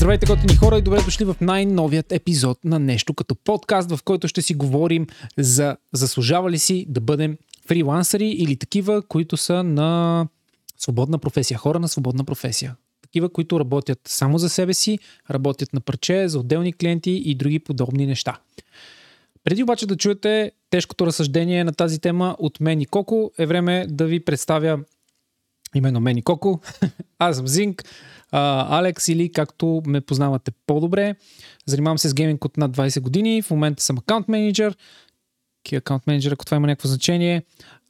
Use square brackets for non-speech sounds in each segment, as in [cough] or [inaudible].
Здравейте, готини хора и добре дошли в най-новият епизод на нещо като подкаст, в който ще си говорим за заслужава ли си да бъдем фрилансъри или такива, които са на свободна професия, хора на свободна професия. Такива, които работят само за себе си, работят на парче, за отделни клиенти и други подобни неща. Преди обаче да чуете тежкото разсъждение на тази тема от мен и Коко, е време да ви представя именно мен и Коко. [laughs] Аз съм Зинк, Алекс или както ме познавате по-добре. Занимавам се с гейминг от над 20 години. В момента съм аккаунт менеджер. Ки аккаунт менеджер, ако това има някакво значение.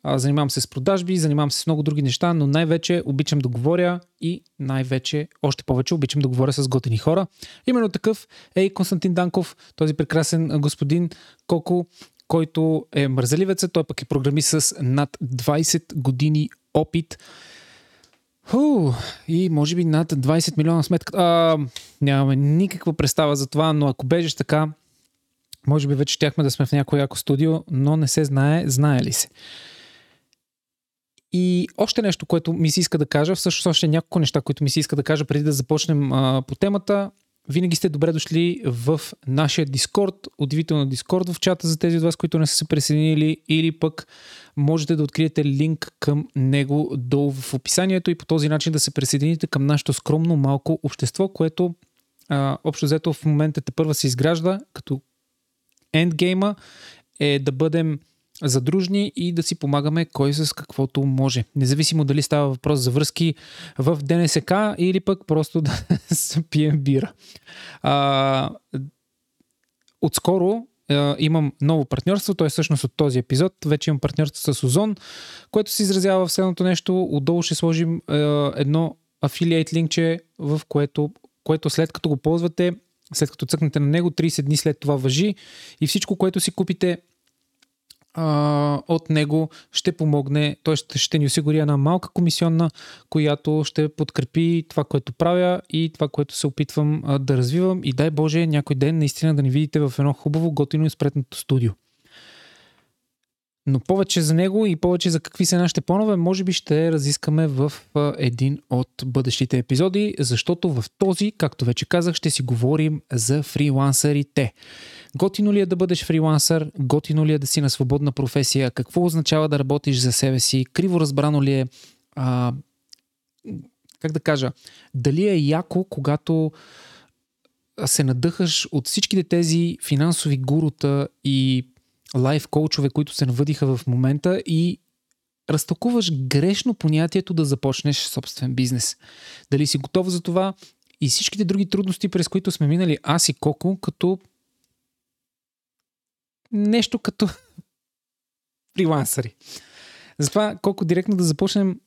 А, занимавам се с продажби, занимавам се с много други неща, но най-вече обичам да говоря и най-вече, още повече, обичам да говоря с готини хора. Именно такъв е и Константин Данков, този прекрасен господин Коко, който е мързеливец, той пък е програмист с над 20 години опит. Ху, и може би над 20 милиона сметка. А, нямаме никаква представа за това, но ако бежиш така, може би вече щяхме да сме в някое яко студио, но не се знае, знае ли се. И още нещо, което ми се иска да кажа, всъщност още няколко неща, които ми се иска да кажа преди да започнем а, по темата. Винаги сте добре дошли в нашия Дискорд, удивително Дискорд в чата за тези от вас, които не са се присъединили или пък можете да откриете линк към него долу в описанието и по този начин да се присъедините към нашето скромно малко общество, което а, общо взето в момента те първа се изгражда като ендгейма е да бъдем задружни и да си помагаме кой с каквото може. Независимо дали става въпрос за връзки в ДНСК или пък просто да [laughs] се пием бира. А, отскоро имам ново партньорство, то е всъщност от този епизод. Вече имам партньорство с Озон, което се изразява в следното нещо. Отдолу ще сложим а, едно афилиейт линкче, в което, което след като го ползвате, след като цъкнете на него, 30 дни след това въжи и всичко, което си купите а, от него ще помогне, т.е. ще, ни осигури една малка комисионна, която ще подкрепи това, което правя и това, което се опитвам а, да развивам и дай Боже някой ден наистина да ни видите в едно хубаво, готино и спретното студио. Но повече за него и повече за какви са нашите планове, може би ще разискаме в един от бъдещите епизоди, защото в този, както вече казах, ще си говорим за фрилансърите. Готино ли е да бъдеш фрилансър? Готино ли е да си на свободна професия? Какво означава да работиш за себе си? Криво разбрано ли е? А, как да кажа? Дали е яко, когато се надъхаш от всичките тези финансови гурута и лайф коучове, които се навъдиха в момента и разтълкуваш грешно понятието да започнеш собствен бизнес. Дали си готов за това и всичките други трудности, през които сме минали аз и Коко, като нещо като [laughs] фрилансъри. Затова колко директно да започнем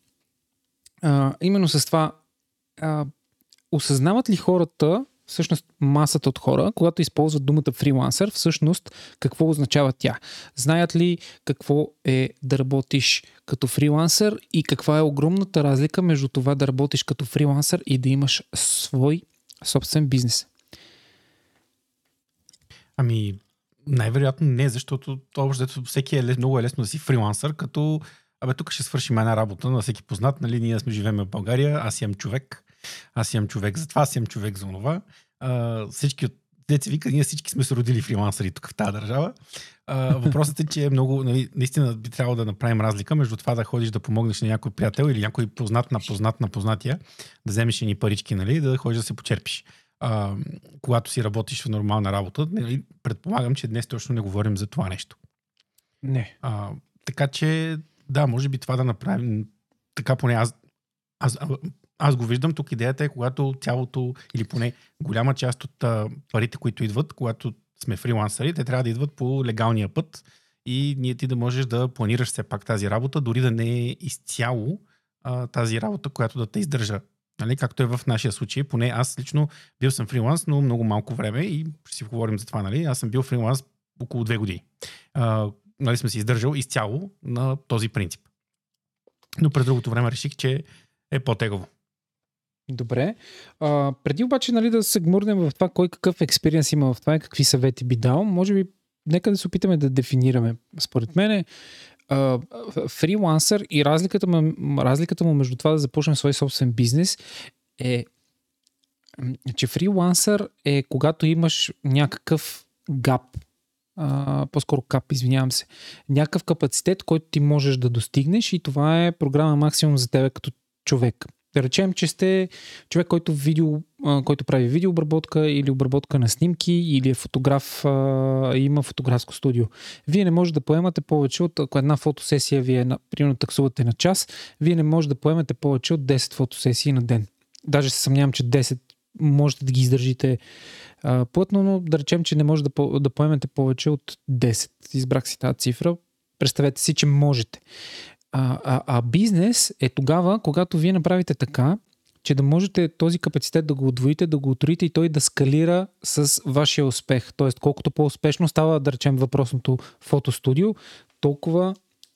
а, именно с това. А, осъзнават ли хората, всъщност масата от хора, когато използват думата фрилансър, всъщност какво означава тя? Знаят ли какво е да работиш като фрилансър и каква е огромната разлика между това да работиш като фрилансър и да имаш свой собствен бизнес? Ами, най-вероятно не, защото общо всеки е много е лесно да си фрилансър, като абе тук ще свършим една работа на всеки познат, нали, ние сме живеем в България, аз имам човек, аз имам човек за това, аз имам човек за това. А, всички от деца вика, ние всички сме се родили фрилансъри тук в тази държава. А, въпросът е, че е много, нали, наистина би трябвало да направим разлика между това да ходиш да помогнеш на някой приятел или някой познат на познат на познатия, да вземеш ни парички, нали, да ходиш да се почерпиш а, когато си работиш в нормална работа. Нали, предполагам, че днес точно не говорим за това нещо. Не. А, така че, да, може би това да направим така поне аз, аз, аз го виждам. Тук идеята е, когато цялото, или поне голяма част от а, парите, които идват, когато сме фрилансъри, те трябва да идват по легалния път и ние ти да можеш да планираш все пак тази работа, дори да не е изцяло а, тази работа, която да те издържа Нали, както е в нашия случай, поне аз лично бил съм фриланс, но много малко време и ще си говорим за това. Нали? Аз съм бил фриланс около две години. А, нали, съм се издържал изцяло на този принцип. Но през другото време реших, че е по-тегаво. Добре. А, преди обаче нали, да се гмурнем в това кой какъв експириенс има в това и какви съвети би дал, може би нека да се опитаме да дефинираме. Според мен фрилансър и разликата му, разликата му между това да започнем свой собствен бизнес е че фрилансър е когато имаш някакъв гап, а, по-скоро кап, извинявам се, някакъв капацитет, който ти можеш да достигнеш и това е програма максимум за тебе като човек. Да речем, че сте човек, който, видео, който прави видеообработка или обработка на снимки или е фотограф, има фотографско студио. Вие не можете да поемате повече от, ако една фотосесия вие, примерно, таксувате на час, вие не можете да поемете повече от 10 фотосесии на ден. Даже се съмнявам, че 10 можете да ги издържите а, плътно, но да речем, че не може да поемете повече от 10. Избрах си тази цифра. Представете си, че можете. А, а, а бизнес е тогава, когато вие направите така, че да можете този капацитет да го отвоите, да го отроите и той да скалира с вашия успех. Тоест, колкото по-успешно става, да речем, въпросното фотостудио, толкова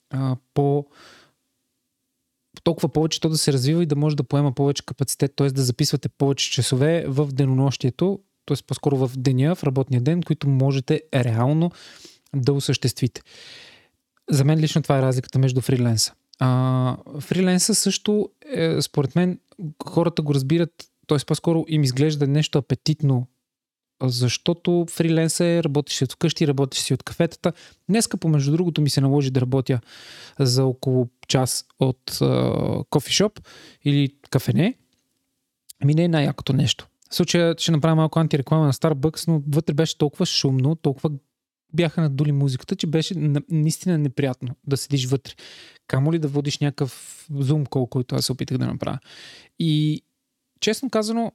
а, по толкова повече то да се развива и да може да поема повече капацитет, т.е. да записвате повече часове в денонощието, т.е. по-скоро в деня, в работния ден, които можете реално да осъществите. За мен лично това е разликата между фриленса. А, фриленса също, е, според мен, хората го разбират, т.е. по-скоро им изглежда нещо апетитно, защото фриленса е работиш си от вкъщи, работиш си от кафетата. Днеска, помежду другото, ми се наложи да работя за около час от кофишоп или кафене. Ами не е най-якото нещо. В случая ще направя малко антиреклама на Starbucks, но вътре беше толкова шумно, толкова бяха надули музиката, че беше на- наистина неприятно да седиш вътре. Камо ли да водиш някакъв зум кол, който аз се опитах да направя. И честно казано,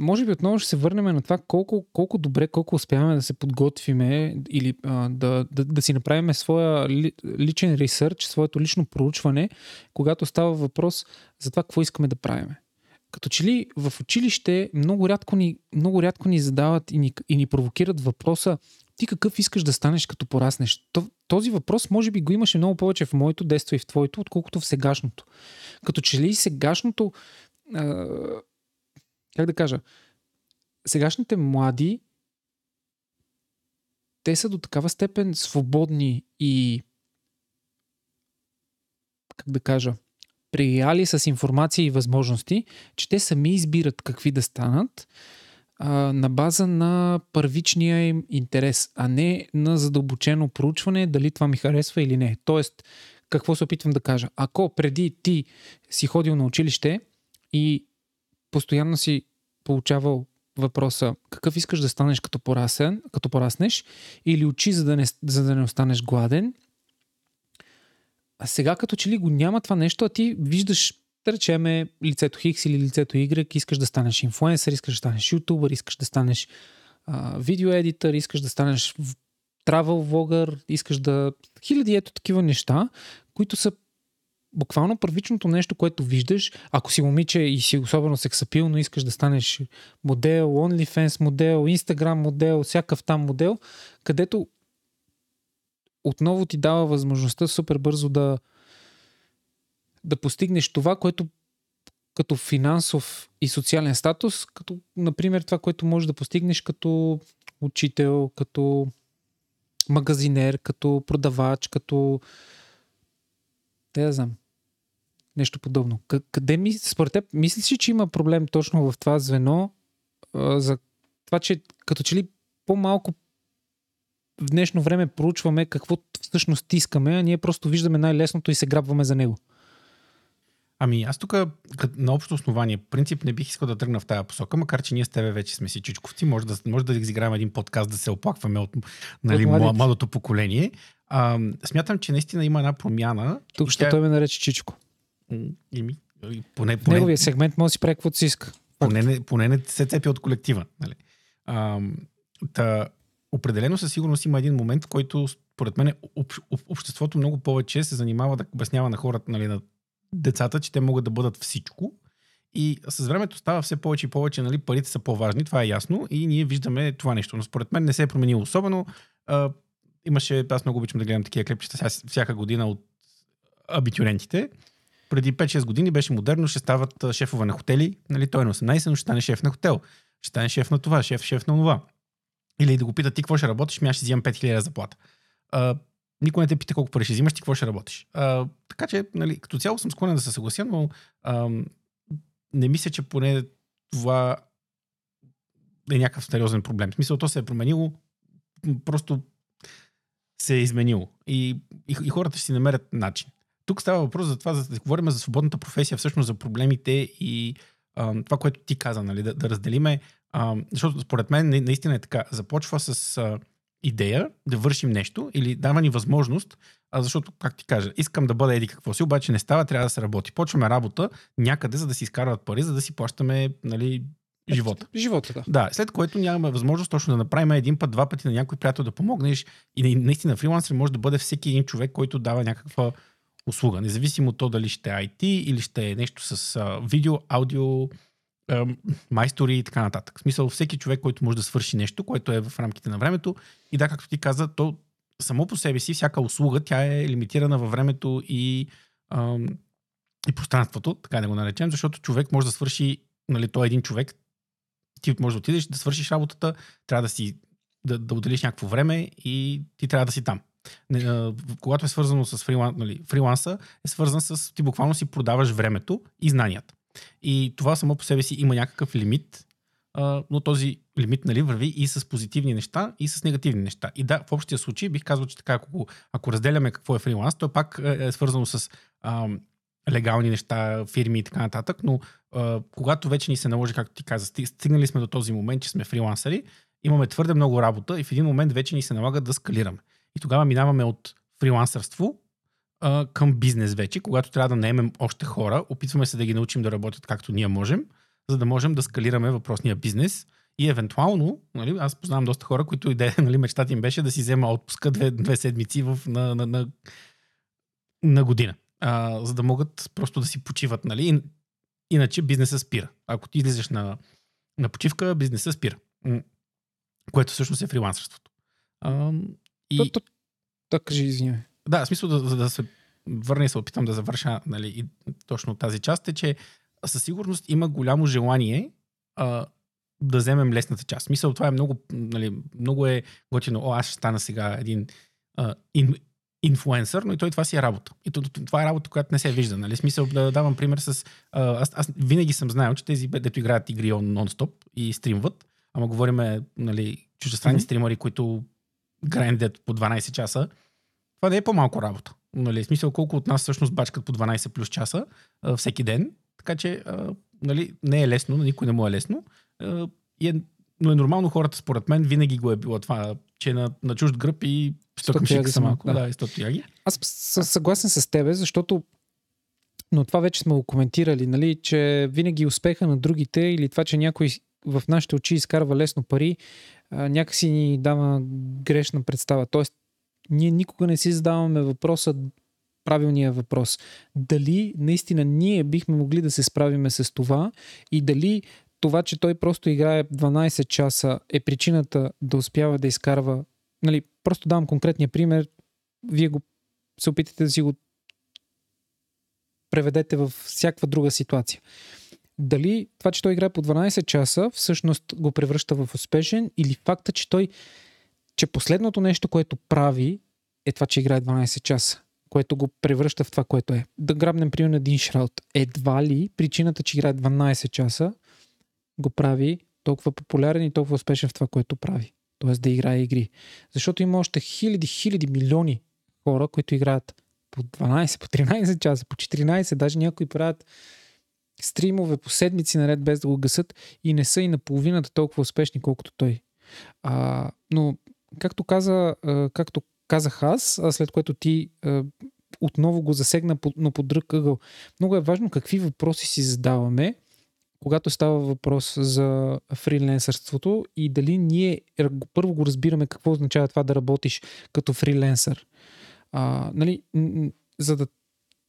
може би отново ще се върнем на това колко, колко добре, колко успяваме да се подготвиме или а, да, да, да си направим своя ли, личен ресърч, своето лично проучване, когато става въпрос за това какво искаме да правим. Като че ли в училище много рядко ни, много рядко ни задават и ни, и ни провокират въпроса ти какъв искаш да станеш като пораснеш? То- Този въпрос може би го имаше много повече в моето детство и в твоето, отколкото в сегашното. Като че ли сегашното а, как да кажа, сегашните млади те са до такава степен свободни и как да кажа, прияли с информация и възможности, че те сами избират какви да станат а, на база на първичния им интерес, а не на задълбочено проучване дали това ми харесва или не. Тоест, какво се опитвам да кажа? Ако преди ти си ходил на училище и постоянно си получавал въпроса какъв искаш да станеш като, порасен, като пораснеш или учи за да, не, за да не останеш гладен. А сега като че ли го няма това нещо, а ти виждаш, да речеме, лицето Хикс или лицето Y, искаш да станеш инфлуенсър, искаш да станеш ютубър, искаш да станеш а, видеоедитър, искаш да станеш travel влогър, искаш да... Хиляди ето такива неща, които са буквално първичното нещо, което виждаш, ако си момиче и си особено сексапилно, искаш да станеш модел, OnlyFans модел, Instagram модел, всякакъв там модел, където отново ти дава възможността супер бързо да, да постигнеш това, което като финансов и социален статус, като, например, това, което можеш да постигнеш като учител, като магазинер, като продавач, като те да знам. Нещо подобно. Къде ми, според теб, мислиш ли, че има проблем точно в това звено за това, че като че ли по-малко в днешно време проучваме какво всъщност искаме, а ние просто виждаме най-лесното и се грабваме за него. Ами аз тук на общо основание, принцип не бих искал да тръгна в тази посока, макар че ние с тебе вече сме си чичковци, може да, може да изиграем един подкаст, да се оплакваме от нали, От младите. младото поколение. А, смятам, че наистина има една промяна. Тук ще тя- той ме нарече Чичко. М, и ми- и поне, поне, неговия сегмент може да си прави каквото си иска. поне, не, поне не се цепи от колектива. Нали? А, та, определено със сигурност има един момент, в който, според мен, об, об, обществото много повече се занимава да обяснява на хората, нали, на децата, че те могат да бъдат всичко. И с времето става все повече и повече, нали, парите са по-важни, това е ясно, и ние виждаме това нещо. Но според мен не се е променило особено. А, имаше, аз много обичам да гледам такива клипчета ся- всяка година от абитюрентите. Преди 5-6 години беше модерно, ще стават шефове на хотели. Нали, той е на 18, но ще стане шеф на хотел. Ще стане шеф на това, шеф, шеф на това. Или да го питат ти какво ще работиш, ми аз ще взимам 5000 заплата. А, никой не те пита колко пари ще взимаш, ти какво ще работиш. А, така че, нали, като цяло съм склонен да се съглася, но а, не мисля, че поне това е някакъв сериозен проблем. В смисъл, то се е променило, просто се е изменило. И, и, и хората ще си намерят начин. Тук става въпрос за това, за да говорим за свободната професия, всъщност за проблемите и а, това, което ти каза, нали, да, да разделиме. А, защото според мен наистина е така. Започва с а, идея да вършим нещо или дава ни възможност, а защото, как ти кажа, искам да бъда еди какво си, обаче не става, трябва да се работи. Почваме работа някъде, за да си изкарват пари, за да си плащаме нали, живота. Живота, да. Да, след което нямаме възможност точно да направим един път, два пъти на някой приятел да помогнеш. И наистина фрилансър може да бъде всеки един човек, който дава някаква услуга. Независимо от то дали ще е IT или ще е нещо с а, видео, аудио, майстори и така нататък. В смисъл всеки човек, който може да свърши нещо, което е в рамките на времето. И да, както ти каза, то само по себе си, всяка услуга, тя е лимитирана във времето и, а, и пространството, така да го наречем, защото човек може да свърши, нали, той е един човек, ти може да отидеш да свършиш работата, трябва да си да, да отделиш някакво време и ти трябва да си там. Когато е свързано с фрилан, нали, фриланса, е свързан с ти буквално си продаваш времето и знанията. И това само по себе си има някакъв лимит, но този лимит нали, върви и с позитивни неща, и с негативни неща. И да, в общия случай бих казал, че така, ако, ако разделяме какво е фриланс, то пак е, е свързано с а, легални неща, фирми и така нататък, но а, когато вече ни се наложи, както ти каза, стигнали сме до този момент, че сме фрилансери, имаме твърде много работа и в един момент вече ни се налага да скалираме. И тогава минаваме от фрилансърство а, към бизнес вече, когато трябва да наемем още хора, опитваме се да ги научим да работят както ние можем, за да можем да скалираме въпросния бизнес и евентуално, нали, аз познавам доста хора, които идея, [laughs] нали, мечтата им беше да си взема отпуска две, две седмици в, на, на, на, на година, а, за да могат просто да си почиват. Нали? Иначе бизнеса спира. Ако ти излизаш на, на почивка, бизнеса спира. Което всъщност е фрилансърството. А, и... То, то, то, кажи, извинявай. Да, в смисъл да, да, се върна и се опитам да завърша нали, и точно тази част е, че със сигурност има голямо желание а, да вземем лесната част. Мисъл, това е много, нали, много е готино. О, аз ще стана сега един а, ин, инфуенсър, но и той това си е работа. И това е работа, която не се вижда. Нали? Смисъл да давам пример с... А, аз, аз винаги съм знаел, че тези, дето играят игри нон-стоп и стримват, ама говориме нали, чуждестранни mm-hmm. стримари, които грендят по 12 часа, това не е по-малко работа. Нали, смисъл колко от нас всъщност бачкат по 12 плюс часа а, всеки ден. Така че а, нали, не е лесно, на никой не му е лесно. А, и е, но е нормално хората, според мен, винаги го е било това, че е на, на чужд гръб и стокам са малко. Да, да и сто яги. Аз съм съгласен с тебе, защото но това вече сме го коментирали, нали, че винаги успеха на другите или това, че някой в нашите очи изкарва лесно пари, някакси ни дава грешна представа. Тоест, ние никога не си задаваме въпроса, правилния въпрос. Дали наистина ние бихме могли да се справиме с това и дали това, че той просто играе 12 часа е причината да успява да изкарва. Нали, просто давам конкретния пример. Вие го се опитате да си го преведете в всякаква друга ситуация дали това, че той играе по 12 часа, всъщност го превръща в успешен или факта, че той, че последното нещо, което прави, е това, че играе 12 часа, което го превръща в това, което е. Да грабнем пример на Дин Шраут. Едва ли причината, че играе 12 часа, го прави толкова популярен и толкова успешен в това, което прави. Тоест да играе игри. Защото има още хиляди, хиляди милиони хора, които играят по 12, по 13 часа, по 14, даже някои правят стримове по седмици наред без да го гасат и не са и наполовината толкова успешни, колкото той. А, но, както, каза, както казах аз, след което ти отново го засегна, но по друг ъгъл. Много е важно какви въпроси си задаваме, когато става въпрос за фриленсърството и дали ние първо го разбираме какво означава това да работиш като фриленсър. А, нали, за да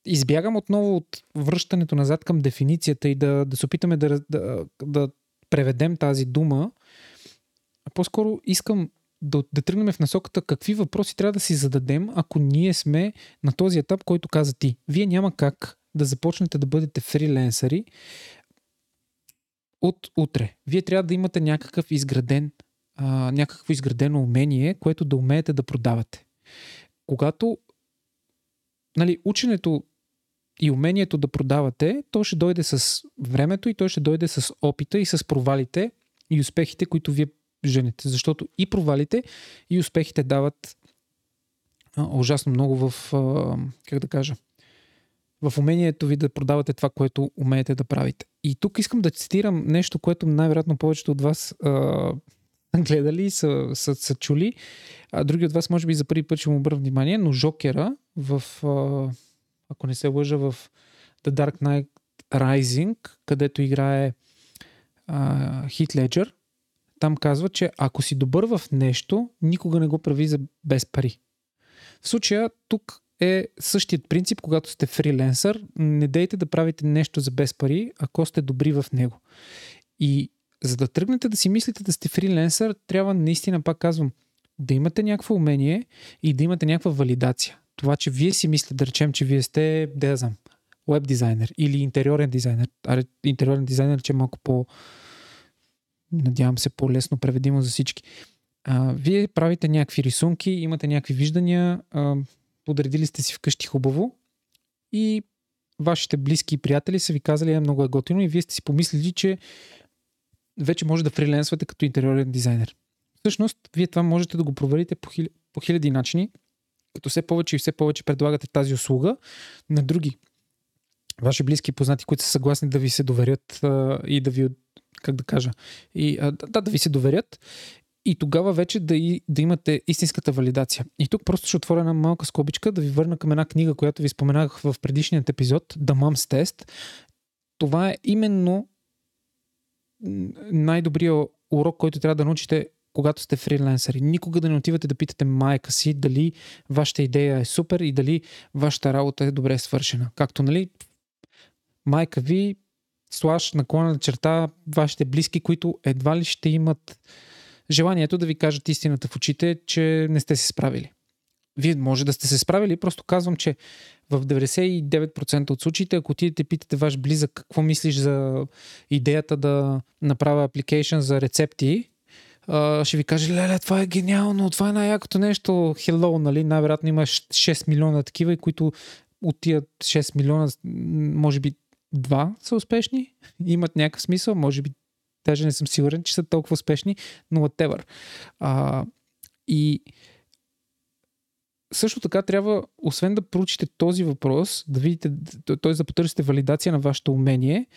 избягам отново от връщането назад към дефиницията и да, да се опитаме да, да, да преведем тази дума. По-скоро искам да, да тръгнем в насоката какви въпроси трябва да си зададем, ако ние сме на този етап, който каза ти. Вие няма как да започнете да бъдете фриленсъри от утре. Вие трябва да имате някакъв изграден, а, някакво изградено умение, което да умеете да продавате. Когато нали, ученето и умението да продавате, то ще дойде с времето и то ще дойде с опита и с провалите и успехите, които вие жените. Защото и провалите, и успехите дават а, ужасно много в, а, как да кажа, в умението ви да продавате това, което умеете да правите. И тук искам да цитирам нещо, което най-вероятно повечето от вас а, гледали са, са, са чули. А други от вас, може би, за първи път ще му обърна внимание, но Жокера в, а, ако не се лъжа, в The Dark Knight Rising, където играе Хит Леджер, там казва, че ако си добър в нещо, никога не го прави за без пари. В случая тук е същият принцип, когато сте фриленсър. Не дейте да правите нещо за без пари, ако сте добри в него. И за да тръгнете да си мислите да сте фриленсър, трябва наистина, пак казвам, да имате някакво умение и да имате някаква валидация. Това, че вие си мислите, да речем, че вие сте, да я знам, веб дизайнер или интериорен дизайнер. Аре, интериорен дизайнер, че е малко по, надявам се, по-лесно преведимо за всички. А, вие правите някакви рисунки, имате някакви виждания, а, подредили сте си вкъщи хубаво и вашите близки и приятели са ви казали, е много е готино и вие сте си помислили, че вече може да фриленсвате като интериорен дизайнер. Всъщност, вие това можете да го проверите по, хил... по хиляди начини, като все повече и все повече предлагате тази услуга на други ваши близки познати, които са съгласни да ви се доверят а, и да ви, как да кажа, и, да, да ви се доверят и тогава вече да, и, да имате истинската валидация. И тук просто ще отворя една малка скобичка да ви върна към една книга, която ви споменах в предишният епизод, The Mom's Test. Това е именно най-добрият урок, който трябва да научите когато сте фриленсъри. Никога да не отивате да питате майка си дали вашата идея е супер и дали вашата работа е добре свършена. Както, нали, майка ви, слаш, наклона черта, вашите близки, които едва ли ще имат желанието да ви кажат истината в очите, че не сте се справили. Вие може да сте се справили, просто казвам, че в 99% от случаите, ако отидете питате ваш близък какво мислиш за идеята да направя апликейшн за рецепти, ще ви каже, леле, това е гениално, това е най-якото нещо, hello, нали, най-вероятно има 6 милиона такива, които от тия 6 милиона, може би два са успешни, имат някакъв смисъл, може би даже не съм сигурен, че са толкова успешни, но whatever. А, и също така трябва, освен да проучите този въпрос, да видите, т.е. да потърсите валидация на вашето умение,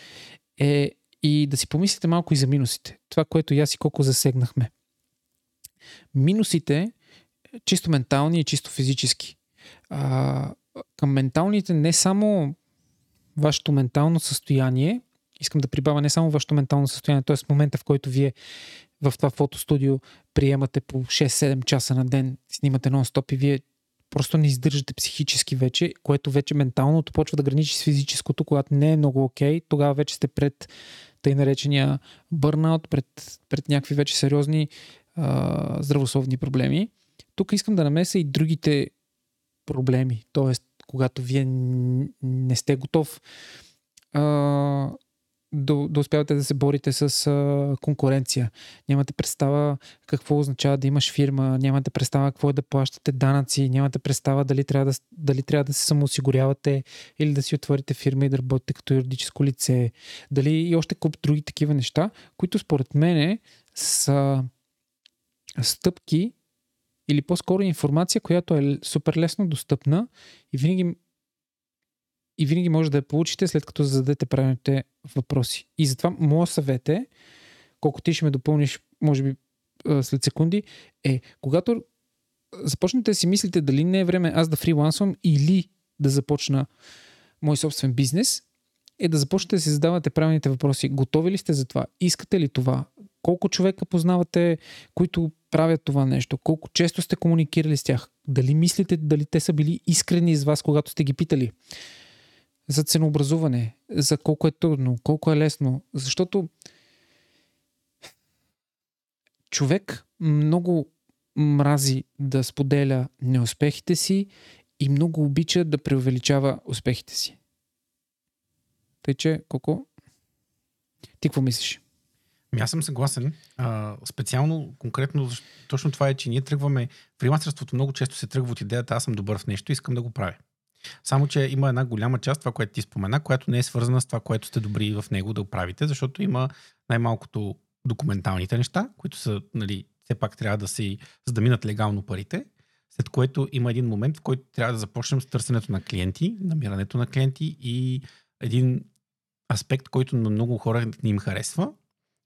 е и да си помислите малко и за минусите. Това, което и аз и колко засегнахме. Минусите, чисто ментални и чисто физически. А, към менталните не само вашето ментално състояние, искам да прибавя не само вашето ментално състояние, т.е. момента, в който вие в това фотостудио приемате по 6-7 часа на ден, снимате нон-стоп и вие просто не издържате психически вече, което вече менталното почва да граничи с физическото, когато не е много окей, okay, тогава вече сте пред тъй наречения бърнаут, пред, пред някакви вече сериозни а, здравословни проблеми. Тук искам да намеся и другите проблеми, т.е. когато вие не сте готов а, да, да успявате да се борите с а, конкуренция. Нямате представа какво означава да имаш фирма, нямате представа какво е да плащате данъци, нямате представа дали трябва да, дали трябва да се самоосигурявате или да си отворите фирма и да работите като юридическо лице, дали и още куп други такива неща, които според мен са стъпки или по-скоро информация, която е супер лесно достъпна и винаги и винаги може да я получите след като зададете правилните въпроси. И затова моят съвет е, колко ти ще ме допълниш, може би след секунди, е когато започнете да си мислите дали не е време аз да фрилансвам или да започна мой собствен бизнес, е да започнете да си задавате правилните въпроси. Готови ли сте за това? Искате ли това? Колко човека познавате, които правят това нещо? Колко често сте комуникирали с тях? Дали мислите, дали те са били искрени с вас, когато сте ги питали? за ценообразуване, за колко е трудно, колко е лесно. Защото човек много мрази да споделя неуспехите си и много обича да преувеличава успехите си. Тъй, че, Коко, ти какво мислиш? Ами аз съм съгласен. А, специално, конкретно, точно това е, че ние тръгваме. Фрилансерството много често се тръгва от идеята, аз съм добър в нещо, искам да го правя. Само, че има една голяма част, това, което ти спомена, която не е свързана с това, което сте добри в него да правите, защото има най-малкото документалните неща, които са, нали, все пак трябва да си, за да минат легално парите, след което има един момент, в който трябва да започнем с търсенето на клиенти, намирането на клиенти и един аспект, който на много хора не им харесва,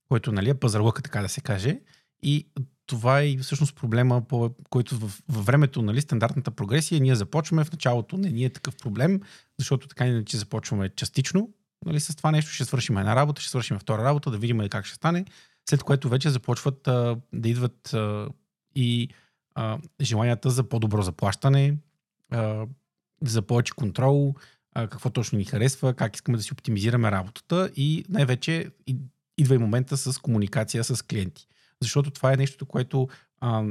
който нали, е пазарлъка, така да се каже. И това е всъщност проблема, по, който в, във времето, нали, стандартната прогресия, ние започваме в началото, не ни е такъв проблем, защото така иначе започваме частично, нали, с това нещо ще свършим една работа, ще свършим втора работа, да видим как ще стане, след което вече започват а, да идват а, и а, желанията за по-добро заплащане, а, за повече контрол, а, какво точно ни харесва, как искаме да си оптимизираме работата и най-вече идва и момента с комуникация с клиенти. Защото това е нещо, което а,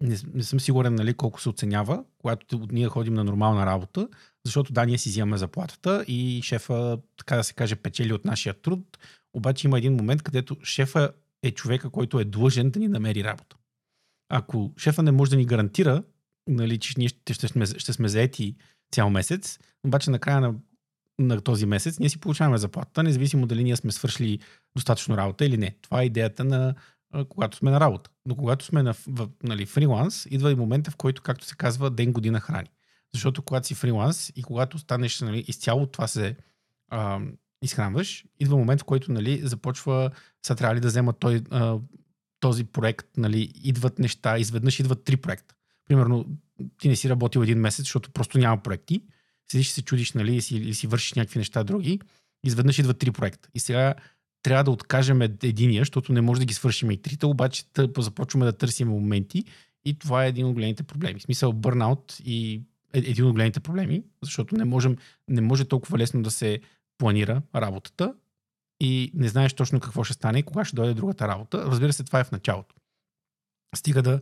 не, не съм сигурен нали, колко се оценява, когато ние ходим на нормална работа, защото да, ние си взимаме заплатата и шефа, така да се каже, печели от нашия труд, обаче има един момент, където шефа е човека, който е длъжен да ни намери работа. Ако шефа не може да ни гарантира, нали, че ние ще, ще, сме, ще сме заети цял месец, обаче на края на, на този месец ние си получаваме заплата, независимо дали ние сме свършили достатъчно работа или не. Това е идеята на когато сме на работа. Но когато сме на в, нали, фриланс, идва и момента, в който, както се казва, ден година храни. Защото когато си фриланс и когато станеш нали, изцяло това се а, изхранваш, идва момент, в който нали, започва, са трябва да взема той, а, този проект, нали, идват неща, изведнъж идват три проекта. Примерно, ти не си работил един месец, защото просто няма проекти. Седиш и се чудиш, нали, си, или си вършиш някакви неща други. Изведнъж идват три проекта. И сега трябва да откажем единия, защото не може да ги свършим и трите, обаче тъпо започваме да търсим моменти и това е един от големите проблеми. В смисъл бърнаут и е един от големите проблеми, защото не, можем, не може толкова лесно да се планира работата и не знаеш точно какво ще стане и кога ще дойде другата работа. Разбира се, това е в началото. Стига да,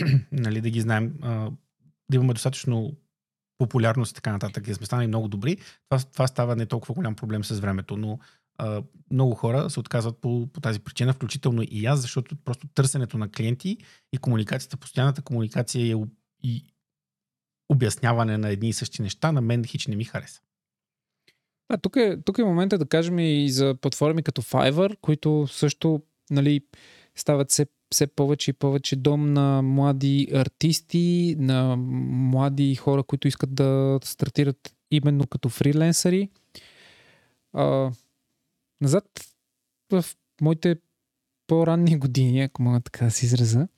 [clears throat] нали, да ги знаем, да имаме достатъчно популярност и така нататък, да сме станали много добри, това, това става не толкова голям проблем с времето, но а, много хора се отказват по, по тази причина, включително и аз, защото просто търсенето на клиенти и комуникацията, постоянната комуникация и, и обясняване на едни и същи неща, на мен хич не ми хареса. А, тук, е, тук е момента да кажем и за платформи като Fiverr, които също нали, стават все, все повече и повече дом на млади артисти, на млади хора, които искат да стартират именно като фриленсъри. А, назад в моите по-ранни години, ако мога така да се израза,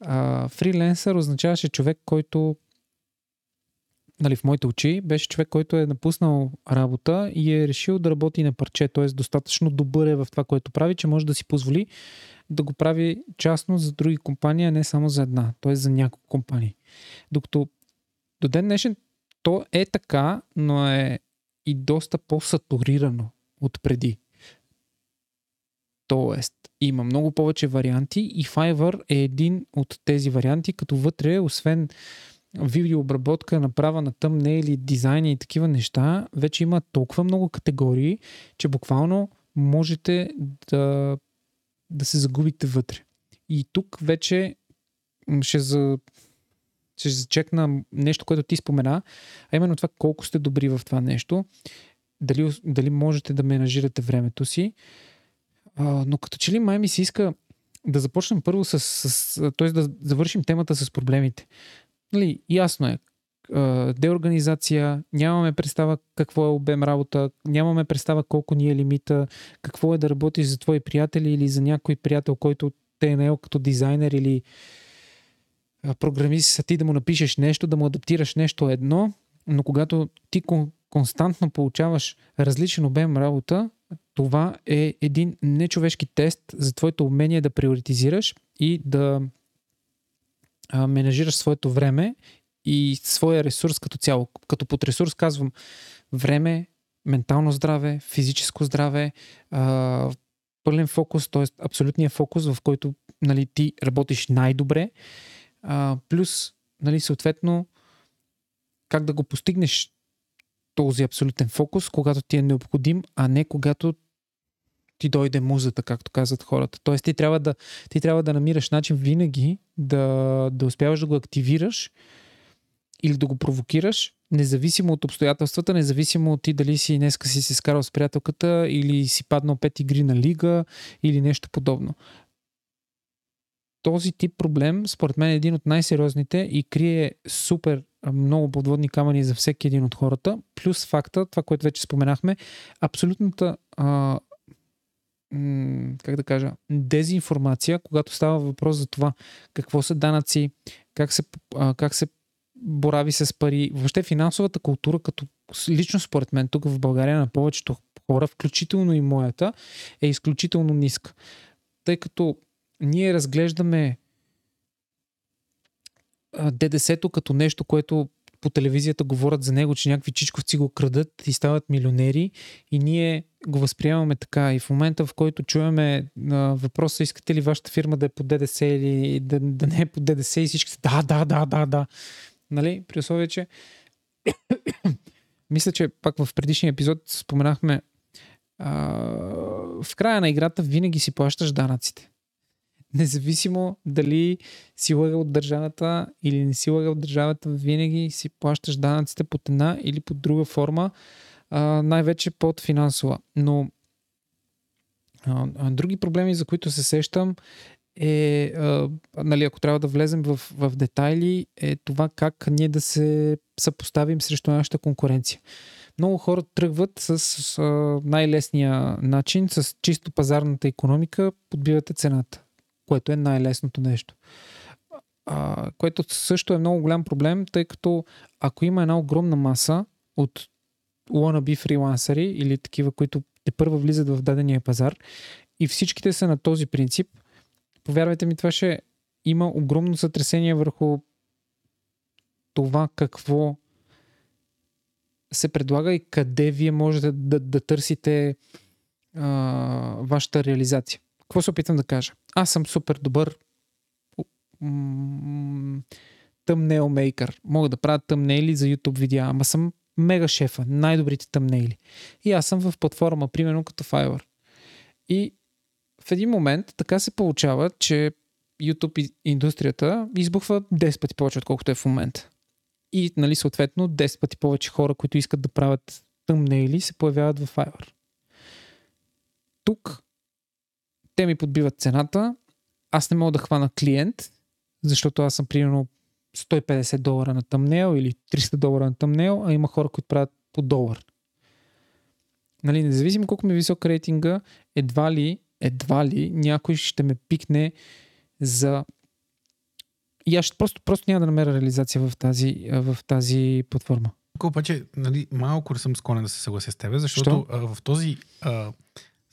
а, фриленсър означаваше човек, който нали, в моите очи беше човек, който е напуснал работа и е решил да работи на парче, т.е. достатъчно добър е в това, което прави, че може да си позволи да го прави частно за други компании, а не само за една, т.е. за няколко компании. Докато до ден днешен то е така, но е и доста по-сатурирано от преди. Тоест, има много повече варианти и Fiverr е един от тези варианти, като вътре, освен видеообработка, направа на тъмне или дизайни и такива неща, вече има толкова много категории, че буквално можете да, да се загубите вътре. И тук вече ще, за, ще зачекна нещо, което ти спомена, а именно това колко сте добри в това нещо, дали, дали можете да менажирате времето си. А, но като че ли май ми се иска да започнем първо с, с т.е. да завършим темата с проблемите. Нали, ясно е, деорганизация, нямаме представа какво е обем работа, нямаме представа колко ни е лимита, какво е да работиш за твои приятели или за някой приятел, който те е наел като дизайнер или програмист, а ти да му напишеш нещо, да му адаптираш нещо едно, но когато ти константно получаваш различен обем работа, това е един нечовешки тест за твоето умение да приоритизираш и да а, менажираш своето време и своя ресурс като цяло. Като под ресурс казвам време, ментално здраве, физическо здраве, а, пълен фокус, т.е. абсолютния фокус, в който нали, ти работиш най-добре, а, плюс нали, съответно как да го постигнеш този абсолютен фокус, когато ти е необходим, а не когато ти дойде музата, както казват хората. Тоест ти трябва да, ти трябва да намираш начин винаги да, да успяваш да го активираш или да го провокираш, независимо от обстоятелствата, независимо от ти дали си днеска си се скарал с приятелката или си паднал пет игри на лига или нещо подобно. Този тип проблем, според мен, е един от най-сериозните и крие супер много подводни камъни за всеки един от хората. Плюс факта, това, което вече споменахме, абсолютната а, как да кажа, дезинформация, когато става въпрос за това какво са данъци, как се, как се борави с пари. Въобще финансовата култура, като лично според мен тук в България на повечето хора, включително и моята, е изключително ниска. Тъй като ние разглеждаме ДДС-то като нещо, което по телевизията говорят за него, че някакви чичковци го крадат и стават милионери и ние го възприемаме така. И в момента, в който чуваме въпроса, искате ли вашата фирма да е по ДДС или да, да не е по ДДС и всички са да, да, да, да, да. Нали? При условие, че мисля, че пак в предишния епизод споменахме а, в края на играта винаги си плащаш данъците. Независимо дали си лъгал от държавата или не си лъгал от държавата, винаги си плащаш данъците под една или под друга форма, а, най-вече под финансова. Но а, а, други проблеми, за които се сещам, е, а, нали, ако трябва да влезем в, в детайли, е това как ние да се съпоставим срещу нашата конкуренция. Много хора тръгват с, с най-лесния начин, с чисто пазарната економика, подбивате цената, което е най-лесното нещо. А, което също е много голям проблем, тъй като ако има една огромна маса от wannabe фрилансъри или такива, които те първа влизат в дадения пазар и всичките са на този принцип – повярвайте ми, това ще има огромно сътресение върху това какво се предлага и къде вие можете да, да търсите а, вашата реализация. Какво се опитам да кажа? Аз съм супер добър тъмнейл мейкър. Мога да правя тъмнейли за YouTube видеа, ама съм мега шефа, най-добрите тъмнейли. И аз съм в платформа, примерно като Fiverr. И в един момент така се получава, че YouTube индустрията избухва 10 пъти повече, отколкото е в момента. И, нали, съответно, 10 пъти повече хора, които искат да правят тъмнейли, се появяват в Fiverr. Тук те ми подбиват цената, аз не мога да хвана клиент, защото аз съм примерно 150 долара на тъмнел или 300 долара на тъмнел, а има хора, които правят по долар. Нали, независимо колко ми е висок рейтинга, едва ли едва ли някой ще ме пикне за и аз просто, просто няма да намеря реализация в тази, в тази платформа. Тук обаче, нали, малко съм склонен да се съглася с теб, защото а, в този а,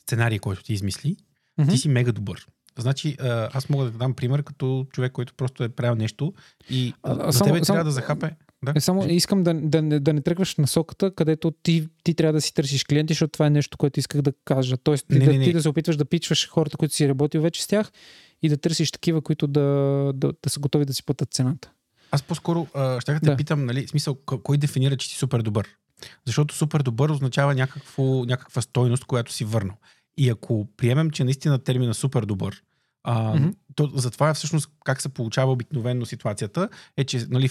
сценарий, който ти измисли, mm-hmm. ти си мега добър. Значи, аз мога да дам пример като човек, който просто е правил нещо и а, за само, тебе само, трябва да захапе. Да? Е, само искам да, да, да, да не тръгваш насоката, където ти, ти трябва да си търсиш клиенти, защото това е нещо, което исках да кажа. Тоест, ти, не, да, не, не. ти да се опитваш да пичваш хората, които си работил вече с тях и да търсиш такива, които да, да, да са готови да си платят цената. Аз по-скоро ще да те да. питам, нали, смисъл, кой дефинира, че си супер добър? Защото супер добър означава някакво, някаква стойност, която си върнал. И ако приемем, че наистина термина супер добър а, mm-hmm. то, затова е всъщност как се получава обикновено ситуацията, е, че нали,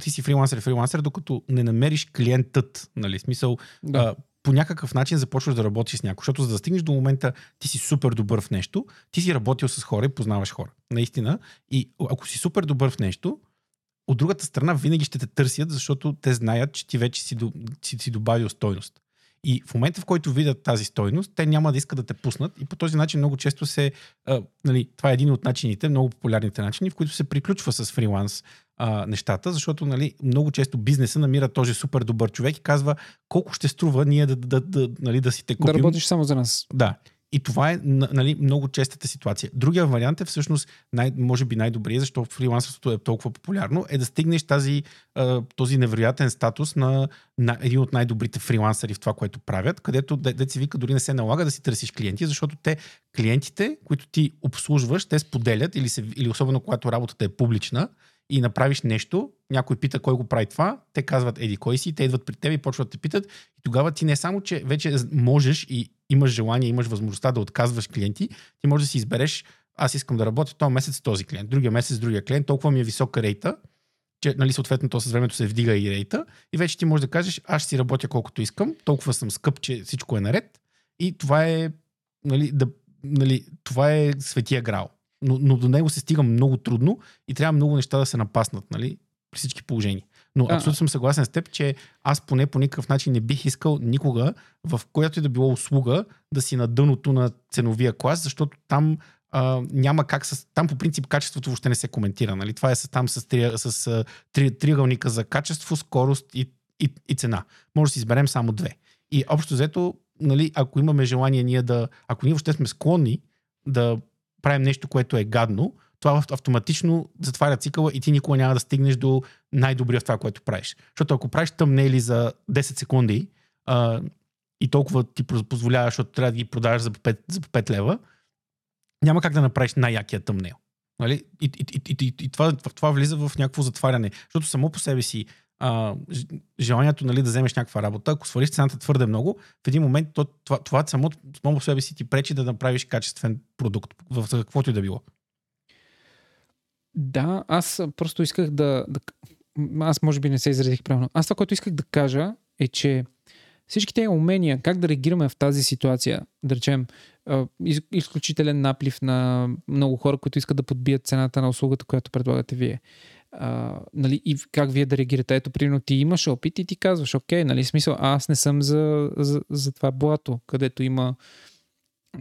ти си фрилансър и фрилансър, докато не намериш клиентът, нали, смисъл, да. а, по някакъв начин започваш да работиш с някой. Защото за да стигнеш до момента ти си супер добър в нещо, ти си работил с хора и познаваш хора. Наистина. И ако си супер добър в нещо, от другата страна винаги ще те търсят, защото те знаят, че ти вече си, си, си добавил стойност. И в момента, в който видят тази стойност, те няма да искат да те пуснат и по този начин много често се... А, нали, това е един от начините, много популярните начини, в които се приключва с фриланс а, нещата, защото нали, много често бизнеса намира този супер добър човек и казва колко ще струва ние да, да, да, нали, да си те купим. Да работиш само за нас. Да. И това е нали, много честата ситуация. Другия вариант е всъщност, най- може би най-добрият, защото фрилансърството е толкова популярно, е да стигнеш тази, този невероятен статус на, на един от най-добрите фрилансъри в това, което правят, където деца си вика, дори не се налага да си търсиш клиенти, защото те, клиентите, които ти обслужваш, те споделят или, се, или особено когато работата е публична, и направиш нещо, някой пита кой го прави това, те казват еди кой си, те идват при теб и почват да те питат и тогава ти не само, че вече можеш и имаш желание, имаш възможността да отказваш клиенти, ти можеш да си избереш аз искам да работя този месец с този клиент, другия месец с другия клиент, толкова ми е висока рейта, че нали, съответно то с времето се вдига и рейта и вече ти можеш да кажеш, аз си работя колкото искам, толкова съм скъп, че всичко е наред и това е, нали, да, нали, това е светия грал. Но, но до него се стига много трудно и трябва много неща да се напаснат, нали, при всички положения. Но А. абсолютно съм съгласен с теб, че аз поне по никакъв начин не бих искал никога в която и да било услуга да си на дъното на ценовия клас, защото там а, няма как с... Там по принцип качеството въобще не се коментира. Нали? Това е с, там с, три, с три, триъгълника за качество, скорост и, и, и цена. Може да си изберем само две. И общо взето, нали, ако имаме желание ние да... Ако ние въобще сме склонни да правим нещо, което е гадно, това ав- автоматично затваря цикъла и ти никога няма да стигнеш до най-добрия в това, което правиш. Защото ако правиш тъмнели за 10 секунди а, и толкова ти поз- позволява, защото трябва да ги продаваш за по 5, за по 5 лева, няма как да направиш най-якия тъмнел. Нали? И, и, и, и, и, това, това влиза в някакво затваряне. Защото само по себе си а, желанието нали, да вземеш някаква работа, ако свалиш цената твърде много, в един момент то, това, това само, само по себе си ти пречи да направиш качествен продукт в каквото и да било. Да, аз просто исках да, да. Аз може би не се изразих правилно. Аз това, което исках да кажа е, че всички тези умения, как да реагираме в тази ситуация, да речем, изключителен наплив на много хора, които искат да подбият цената на услугата, която предлагате вие. А, нали, и как вие да реагирате. Ето, примерно, ти имаш опит и ти казваш, окей, нали, смисъл, аз не съм за, за, за това блато, където има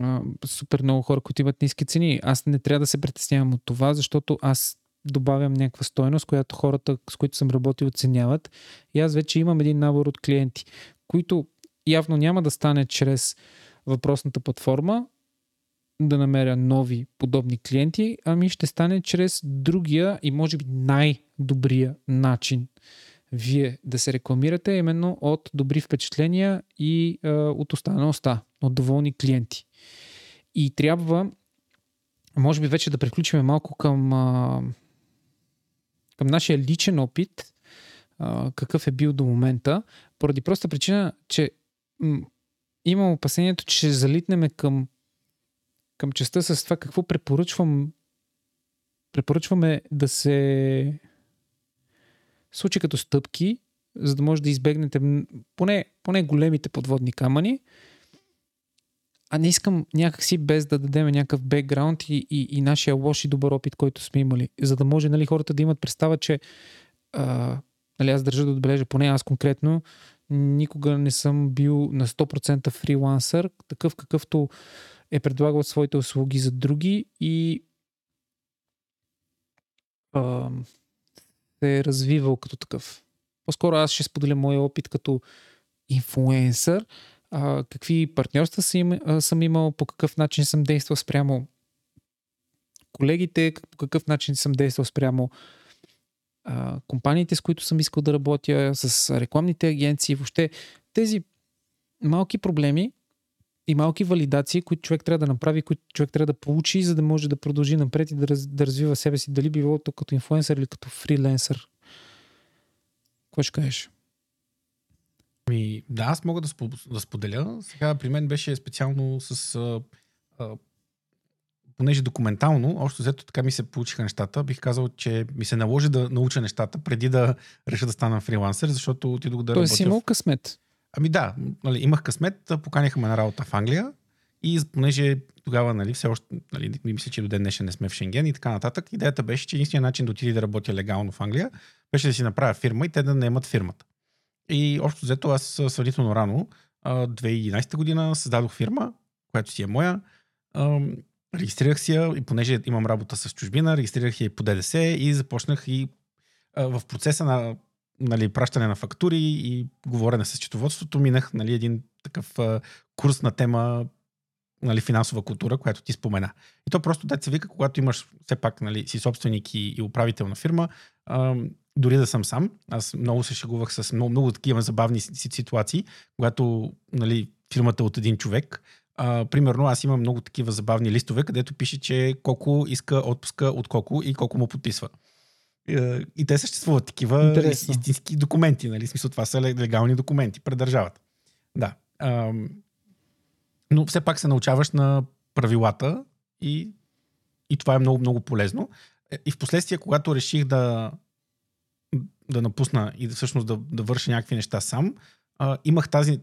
а, супер много хора, които имат ниски цени. Аз не трябва да се притеснявам от това, защото аз добавям някаква стойност, която хората, с които съм работил, оценяват. И аз вече имам един набор от клиенти, които явно няма да стане чрез въпросната платформа да намеря нови подобни клиенти, ами ще стане чрез другия и може би най-добрия начин вие да се рекламирате именно от добри впечатления и а, от уста на уста, от доволни клиенти. И трябва, може би вече да приключим малко към, към нашия личен опит, какъв е бил до момента, поради проста причина, че имам опасението, че ще залитнем към, към частта с това какво препоръчвам препоръчваме да се случи като стъпки, за да може да избегнете поне, поне големите подводни камъни, а не искам някакси без да дадем някакъв бекграунд и, и, и нашия лош и добър опит, който сме имали, за да може нали, хората да имат представа, че а, нали, аз държа да отбележа, поне аз конкретно, никога не съм бил на 100% фрилансър, такъв какъвто е предлагал своите услуги за други и се е развивал като такъв. По-скоро аз ще споделя моя опит като инфлуенсър, какви партньорства съм, имал, по какъв начин съм действал спрямо колегите, по какъв начин съм действал спрямо компаниите, с които съм искал да работя, с рекламните агенции, въобще тези малки проблеми и малки валидации, които човек трябва да направи, които човек трябва да получи, за да може да продължи напред и да, да развива себе си, дали било то като инфлуенсър или като фриленсър. Какво ще кажеш? Ами, да, аз мога да, да споделя. Сега при мен беше специално с... А, а, понеже документално, още взето така ми се получиха нещата, бих казал, че ми се наложи да науча нещата преди да реша да стана фрилансър, защото отидох да си работя... имал в- късмет. Ами да, нали, имах късмет, поканяха ме на работа в Англия и понеже тогава нали, все още, нали, мисля, че до ден днешен не сме в Шенген и така нататък, идеята беше, че единственият начин да отида да работя легално в Англия беше да си направя фирма и те да наемат фирмата. И общо взето аз сравнително рано, а, 2011 година, създадох фирма, която си е моя. Регистрирах си я и понеже имам работа с чужбина, регистрирах я и по ДДС и започнах и в процеса на нали, пращане на фактури и говорене с счетоводството, минах нали, един такъв курс на тема нали, финансова култура, която ти спомена. И то просто деца вика, когато имаш все пак нали, си собственик и, и управител на фирма, дори да съм сам, аз много се шегувах с много, много такива забавни си- си- ситуации, когато нали, фирмата е от един човек. А, примерно аз имам много такива забавни листове, където пише, че колко иска отпуска от колко и колко му подписва. Е, И те съществуват такива Интересно. ис- истински документи, нали? В смисъл, това са ле- легални документи пред държавата. Да. Ам, но все пак се научаваш на правилата и, и това е много, много полезно. Е, И в последствие, когато реших да, да напусна и да, всъщност да, да върша някакви неща сам, а, имах тази,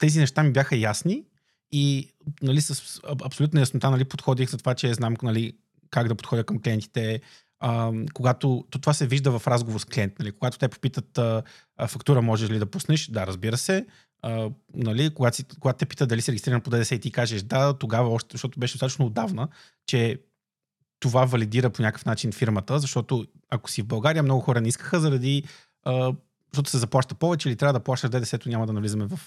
тези неща ми бяха ясни и нали, с абсолютна яснота нали, подходих за това, че знам нали, как да подходя към клиентите, а, когато то това се вижда в разговор с клиент. Нали, когато те попитат а, а, фактура можеш ли да пуснеш, да, разбира се. А, нали, когато, си, когато те питат дали си регистриран по ДДС и ти кажеш да, тогава още, защото беше достатъчно отдавна, че това валидира по някакъв начин фирмата, защото ако си в България, много хора не искаха заради защото се заплаща повече или трябва да плащаш ДДС-то, няма да навлизаме в,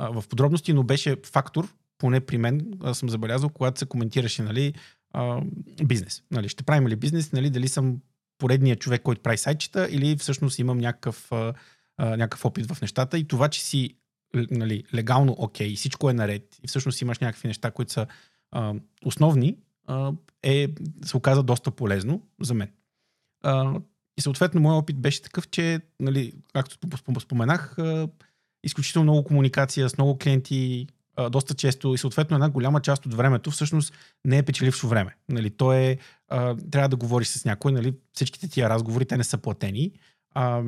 в подробности, но беше фактор, поне при мен аз съм забелязал, когато се коментираше нали, бизнес. Нали, ще правим ли бизнес, нали, дали съм поредният човек, който прави сайтчета или всъщност имам някакъв, някакъв опит в нещата и това, че си нали, легално окей, okay, всичко е наред и всъщност имаш някакви неща, които са основни, е, се оказа доста полезно за мен. А, и съответно моят опит беше такъв, че, нали, както споменах, а, изключително много комуникация с много клиенти, а, доста често и съответно една голяма част от времето всъщност не е печелившо време. Нали, то е, а, трябва да говориш с някой, нали, всичките тия разговори, те не са платени. А,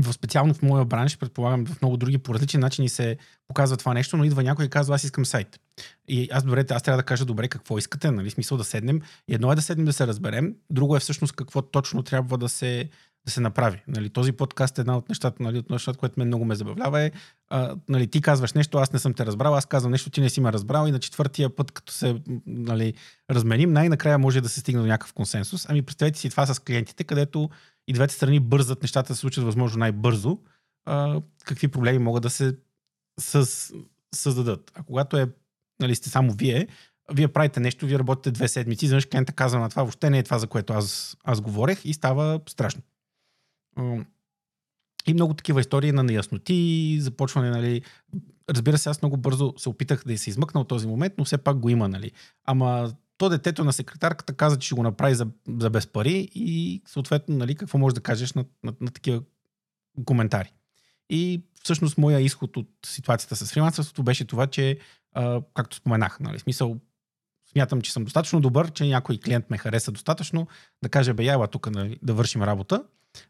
в специално в моя бранш, предполагам в много други по различни начини се показва това нещо, но идва някой и казва, аз искам сайт. И аз добре, аз трябва да кажа добре какво искате, нали, смисъл да седнем. Едно е да седнем да се разберем, друго е всъщност какво точно трябва да се, да се направи. Нали, този подкаст е една от нещата, нали, от нещата, което мен много ме забавлява е, а, нали, ти казваш нещо, аз не съм те разбрал, аз казвам нещо, ти не си ме разбрал и на четвъртия път, като се нали, разменим, най-накрая може да се стигне до някакъв консенсус. Ами представете си това с клиентите, където и двете страни бързат нещата да се случат възможно най-бързо, а, какви проблеми могат да се със, създадат. А когато е, нали, сте само вие, вие правите нещо, вие работите две седмици, изведнъж клиента казва на това, въобще не е това, за което аз, аз говорех и става страшно. И много такива истории на неясноти, започване, нали. Разбира се, аз много бързо се опитах да се измъкна от този момент, но все пак го има, нали. Ама то детето на секретарката каза, че ще го направи за, за без пари и съответно, нали, какво можеш да кажеш на, на, на такива коментари. И всъщност моя изход от ситуацията с фрилансърството беше това, че, а, както споменах, нали, смисъл, смятам, че съм достатъчно добър, че някой клиент ме хареса достатъчно, да каже, бе, яла тук нали, да вършим работа,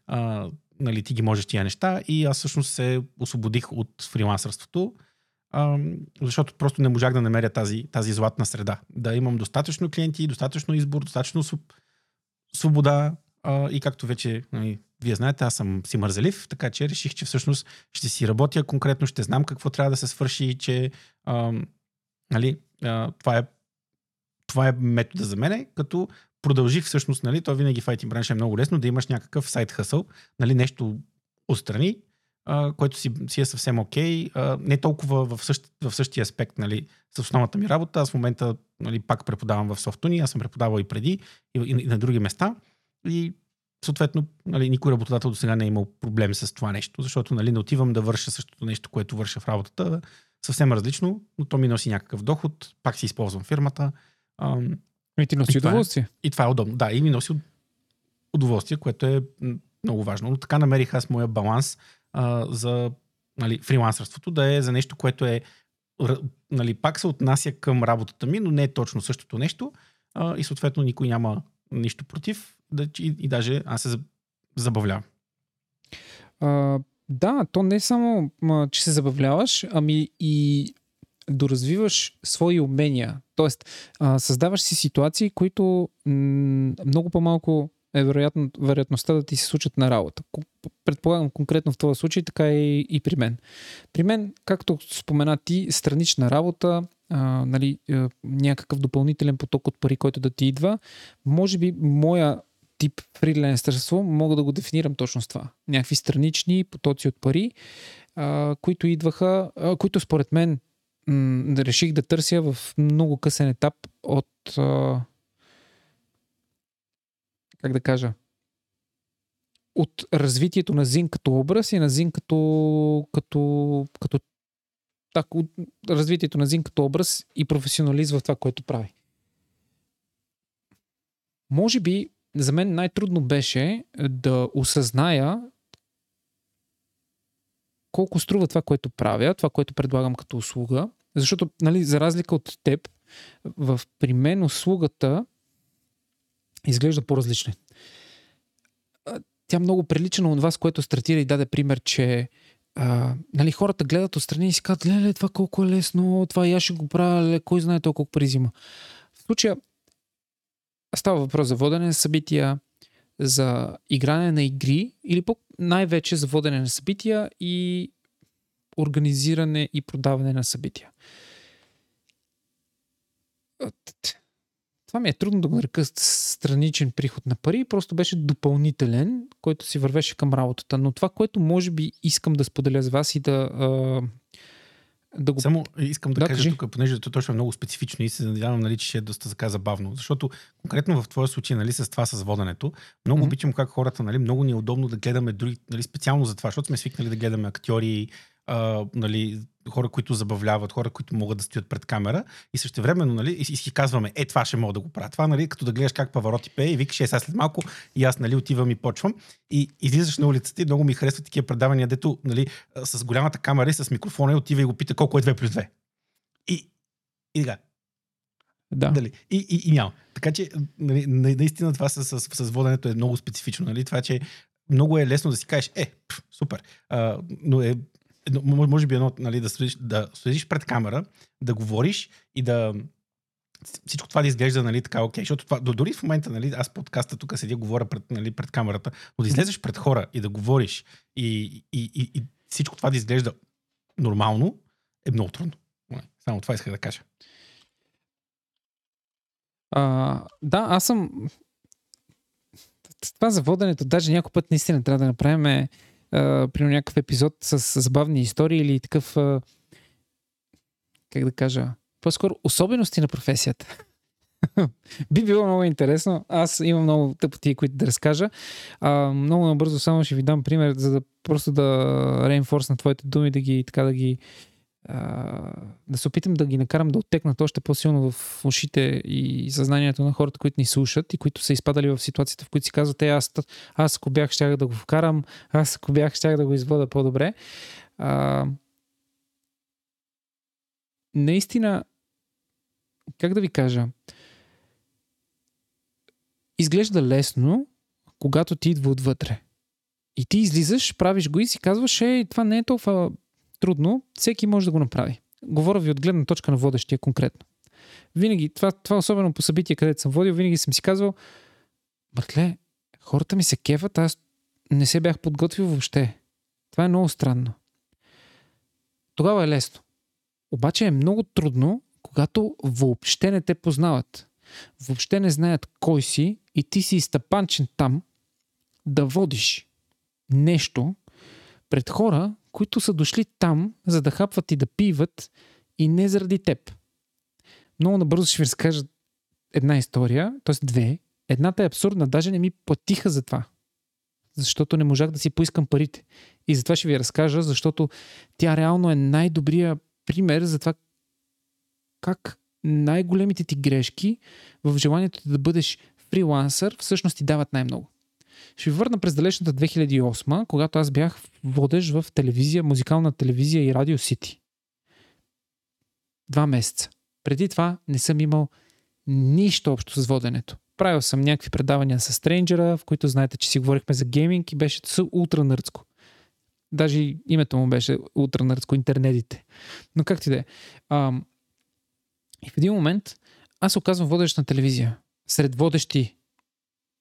а, нали, ти ги можеш тия неща и аз всъщност се освободих от фрилансърството защото просто не можах да намеря тази, тази златна среда. Да имам достатъчно клиенти, достатъчно избор, достатъчно свобода и както вече нали, вие знаете, аз съм си мързелив, така че реших, че всъщност ще си работя конкретно, ще знам какво трябва да се свърши, че нали, това, е, това е метода за мене, като продължих всъщност, нали, то винаги в IT бранша е много лесно да имаш някакъв сайт хъсъл, нали, нещо отстрани, а, който си, си е съвсем окей. Okay. не толкова в, същ, в същия аспект нали, с основната ми работа. Аз в момента нали, пак преподавам в Софтуни, аз съм преподавал и преди, и, и, и на други места. И съответно нали, никой работодател до сега не е имал проблем с това нещо, защото нали, не отивам да върша същото нещо, което върша в работата. Съвсем различно, но то ми носи някакъв доход, пак си използвам фирмата. и ти носи и удоволствие. Е, и това е удобно. Да, и ми носи удоволствие, което е много важно. Но така намерих аз моя баланс а, за нали, фрилансърството, да е за нещо, което е нали, пак се отнася към работата ми, но не е точно същото нещо а, и съответно никой няма нищо против да, и, и даже аз се забавлявам. А, да, то не е само, че се забавляваш, ами и доразвиваш свои умения. Тоест, а, създаваш си ситуации, които м- много по-малко е вероятно, вероятността да ти се случат на работа. Предполагам конкретно в този случай, така и, и при мен. При мен, както спомена ти, странична работа, а, нали, а, някакъв допълнителен поток от пари, който да ти идва, може би моя тип фриленсърство мога да го дефинирам точно с това. Някакви странични потоци от пари, а, които идваха, а, които според мен м- реших да търся в много късен етап от а, как да кажа, от развитието на Зин като образ и на Зин като, като, като так, развитието на Зин като образ и професионализм в това, което прави. Може би за мен най-трудно беше да осъзная колко струва това, което правя, това, което предлагам като услуга. Защото, нали, за разлика от теб, в, при мен услугата изглежда по-различен. Тя много прилича на това, с което стартира и даде пример, че а, нали, хората гледат отстрани и си казват, леле, това колко е лесно, това аз ще го правя, леле, кой знае толкова колко призима. В случая става въпрос за водене на събития, за игране на игри или по най-вече за водене на събития и организиране и продаване на събития. Това ми е трудно да го нарека страничен приход на пари, просто беше допълнителен, който си вървеше към работата. Но това, което може би искам да споделя с вас и да, да го... Само искам да, да кажа кажи. тук, понеже това точно е много специфично и се надявам, нали, че ще е доста така забавно. Защото конкретно в твоя случай, нали, с това с воденето, много mm-hmm. обичам как хората, нали, много ни е удобно да гледаме други, нали, специално за това, защото сме свикнали да гледаме актьори, а, нали, хора, които забавляват, хора, които могат да стоят пред камера и също времено, нали, и, и си казваме, е, това ще мога да го правя. Това, нали, като да гледаш как Павароти пее и викаш, е, сега след малко и аз, нали, отивам и почвам. И излизаш на улицата и много ми харесват такива предавания, дето, нали, с голямата камера и с микрофона и отива и го пита колко е 2 плюс 2. И, и така. Да. Дали? И, и, и няма. Така че, нали, наистина това с, с, с воденето е много специфично. Нали? Това, че много е лесно да си кажеш, е, пф, супер, а, но е може би едно, нали, да, стоиш, да стоиш пред камера, да говориш и да всичко това да изглежда нали, така окей, защото това, дори в момента, нали, аз подкаста тук седя, говоря пред, нали, пред камерата, но да излезеш пред хора и да говориш и, и, и, и всичко това да изглежда нормално, е много трудно. Само това исках да кажа. А, да, аз съм това за воденето, даже някой път наистина трябва да направим е, при някакъв епизод с забавни истории или такъв, а, как да кажа, по-скоро особености на професията. [laughs] Би било много интересно. Аз имам много тъпоти, които да разкажа. А, много набързо само ще ви дам пример, за да просто да реинфорс на твоите думи, да ги така да ги да се опитам да ги накарам да оттекнат още по-силно в ушите и съзнанието на хората, които ни слушат и които са изпадали в ситуацията, в които си казват, е, аз, аз ако бях, щях да го вкарам, аз ако бях, щях да го извода по-добре. А, наистина, как да ви кажа, изглежда лесно, когато ти идва отвътре. И ти излизаш, правиш го и си казваш, е, това не е толкова трудно, всеки може да го направи. Говоря ви от гледна точка на водещия конкретно. Винаги, това, това особено по събития, където съм водил, винаги съм си казвал, братле, хората ми се кефат, аз не се бях подготвил въобще. Това е много странно. Тогава е лесно. Обаче е много трудно, когато въобще не те познават. Въобще не знаят кой си и ти си изтъпанчен там да водиш нещо пред хора, които са дошли там, за да хапват и да пиват и не заради теб. Много набързо ще ви разкажа една история, т.е. две. Едната е абсурдна, даже не ми платиха за това. Защото не можах да си поискам парите. И затова ще ви разкажа, защото тя реално е най-добрия пример за това как най-големите ти грешки в желанието да бъдеш фрилансър всъщност ти дават най-много. Ще ви върна през далечната 2008, когато аз бях водещ в телевизия, музикална телевизия и радио Сити. Два месеца. Преди това не съм имал нищо общо с воденето. Правил съм някакви предавания с Стрейнджера, в които знаете, че си говорихме за гейминг и беше ултра нърдско. Даже името му беше ултра нърдско, интернетите. Но както и да е. И в един момент аз оказвам водещ на телевизия. Сред водещи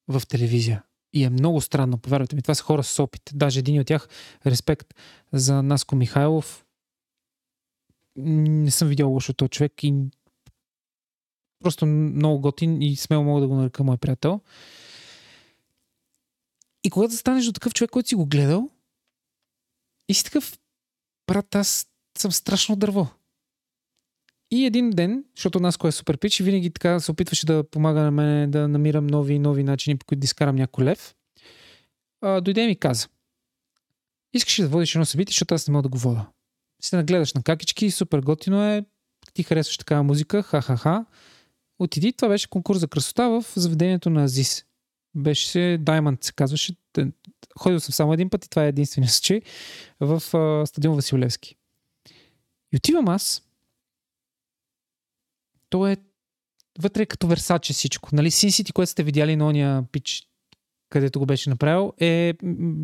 в телевизия. И е много странно, повярвайте ми. Това са хора с опит. Даже един от тях, респект за Наско Михайлов. Не съм видял лошо този човек и просто много готин и смело мога да го нарека мой приятел. И когато станеш до такъв човек, който си го гледал, и си такъв, брат, аз съм страшно дърво. И един ден, защото нас кой е супер пич, винаги така се опитваше да помага на мен да намирам нови и нови начини, по които да изкарам някой лев. А, дойде и ми каза. Искаш ли да водиш едно събитие, защото аз не мога да го вода. Си нагледаш на какички, супер готино е, ти харесваш такава музика, ха-ха-ха. Отиди, това беше конкурс за красота в заведението на Азис. Беше се Diamond, се казваше. Ходил съм само един път и това е единствения случай в а, стадион Василевски. И отивам аз, то е вътре е като Версаче всичко. Нали, Sin City, което сте видяли на ония пич където го беше направил, е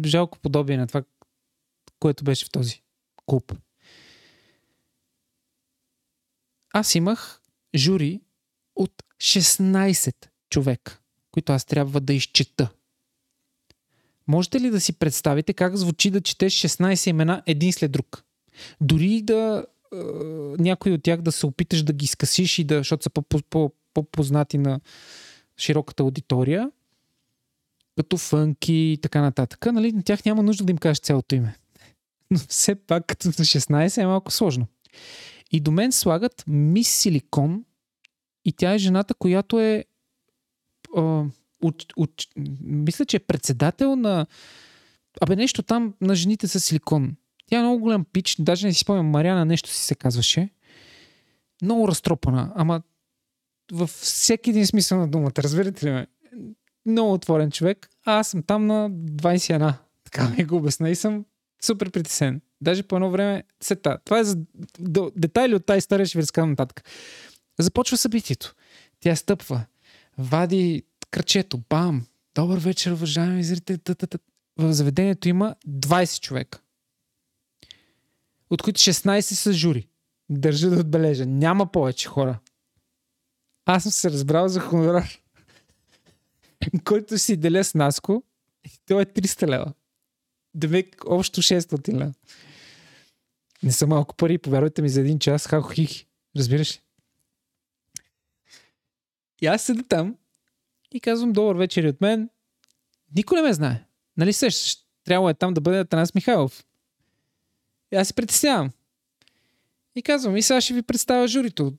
жалко подобие на това, което беше в този клуб. Аз имах жури от 16 човека, които аз трябва да изчета. Можете ли да си представите как звучи да четеш 16 имена един след друг? Дори да е, някой от тях да се опиташ да ги скъсиш и да, защото са по- по- по- по-познати на широката аудитория, като фънки и така нататък, нали, на тях няма нужда да им кажеш цялото име. Но все пак, като на 16 е малко сложно. И до мен слагат мис Силикон и тя е жената, която е а, уч, уч, мисля, че е председател на абе нещо там на жените с силикон. Тя е много голям пич, даже не си спомням, Мариана нещо си се казваше. Много разтропана, ама във всеки един смисъл на думата, разбирате ли ме? Много отворен човек, а аз съм там на 21. Така ми го обясна и съм супер притесен. Даже по едно време, сета. Това е за детайли от тази история, ще ви разказвам нататък. Започва събитието. Тя стъпва, вади кръчето, бам, добър вечер, уважаеми зрители. В заведението има 20 човека, от които 16 са жури. Държа да отбележа. Няма повече хора. Аз съм се разбрал за хонорар, [laughs] който си деля с Наско. И той е 300 лева. Демек общо 600 лева. Не са малко пари, повярвайте ми, за един час хако хихи. Разбираш ли? И аз седа там и казвам добър вечер от мен. Никой не ме знае. Нали сещаш? Трябва е там да бъде Атанас Михайлов. Аз се притеснявам. И казвам, и сега ще ви представя журито.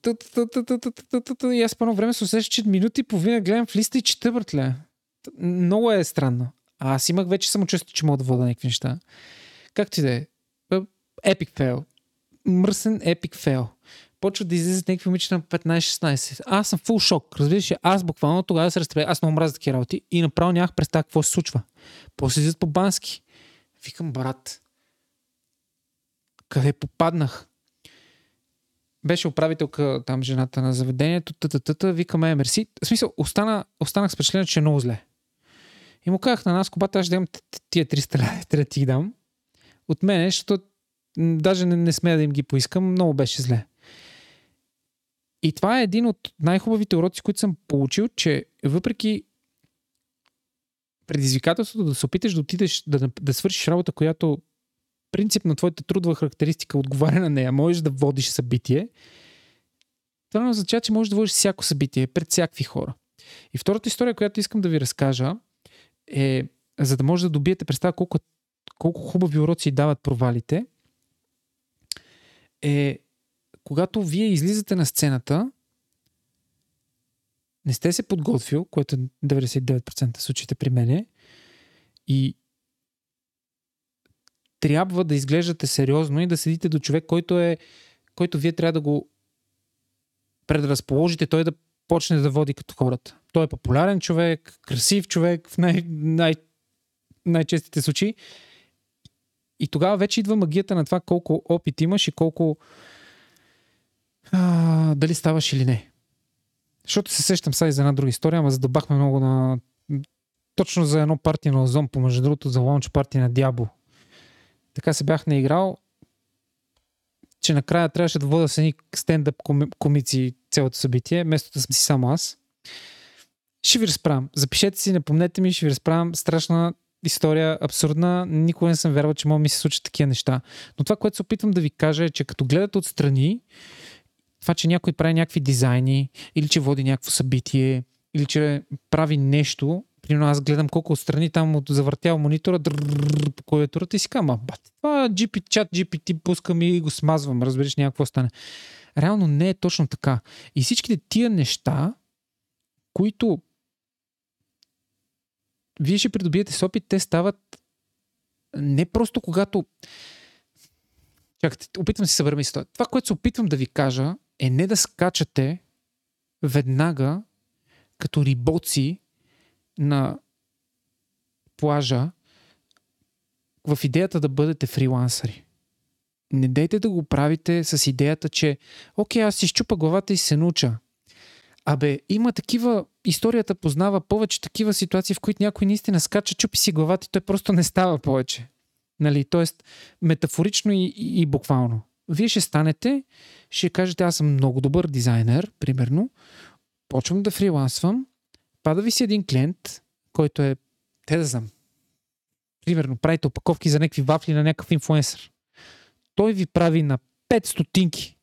И аз по време се усещам, че минути и половина гледам в листа и чета, братле. Много е странно. А аз имах вече самочувствие, че мога да вода някакви неща. Както и да е. Епик фейл. Мръсен епик фейл. Почват да излизат някакви момичета на 15-16. Аз съм фул шок. Разбираш ли? Аз буквално тогава се разтребя. Аз много мразя такива работи и направо нямах представа какво се случва. После излизат по бански. Викам, брат, къде попаднах? Беше управителка там жената на заведението, тата, викаме мерси. В смисъл, остана, останах с впечатление, че е много зле. И му казах на нас, кобата, аз ще дам тия 300 лева, ти дам. От мене, защото даже не, не смея да им ги поискам, много беше зле. И това е един от най-хубавите уроци, които съм получил, че въпреки предизвикателството да се опиташ да отидеш да, да свършиш работа, която принцип на твоята трудова характеристика отговаря на нея, можеш да водиш събитие, това не означава, че можеш да водиш всяко събитие пред всякакви хора. И втората история, която искам да ви разкажа, е, за да може да добиете представа колко, колко хубави уроци дават провалите, е когато вие излизате на сцената, не сте се подготвил, което е 99% в случаите при мене, и трябва да изглеждате сериозно и да седите до човек, който е който вие трябва да го предразположите, той да почне да води като хората. Той е популярен човек, красив човек в най- най- най-честите случаи. И тогава вече идва магията на това колко опит имаш и колко а, дали ставаш или не. Защото се сещам сега и за една друга история, ама задълбахме много на точно за едно партия на Озон, помежду другото за лаунч партия на Дябо. Така се бях наиграл, че накрая трябваше да вода с едни стендъп коми- комици цялото събитие, вместо да съм си само аз. Ще ви разправям. Запишете си, напомнете ми, ще ви разправям страшна история, абсурдна. Никога не съм вярвал, че може да ми се случат такива неща. Но това, което се опитвам да ви кажа е, че като гледате отстрани, това, че някой прави някакви дизайни, или че води някакво събитие, или че прави нещо, примерно аз гледам колко отстрани там от завъртял монитора дрррррр по клавиатурата и си казвам, «А, бат, това GP, чат GPT пускам и го смазвам, разбираш някакво стане. Реално не е точно така. И всичките тия неща, които вие ще придобиете с опит, те стават не просто когато Чакайте, опитвам се събера мисълта. Това, което се опитвам да ви кажа, е не да скачате веднага като рибоци на плажа в идеята да бъдете фрилансъри. Не дейте да го правите с идеята, че окей, аз си щупа главата и се науча. Абе, има такива, историята познава повече такива ситуации, в които някой наистина скача, чупи си главата и той просто не става повече. Нали? Тоест, метафорично и, и буквално. Вие ще станете, ще кажете, аз съм много добър дизайнер, примерно, почвам да фрилансвам, пада ви си един клиент, който е, те да знам, примерно, правите опаковки за някакви вафли на някакъв инфуенсър. Той ви прави на 5 стотинки,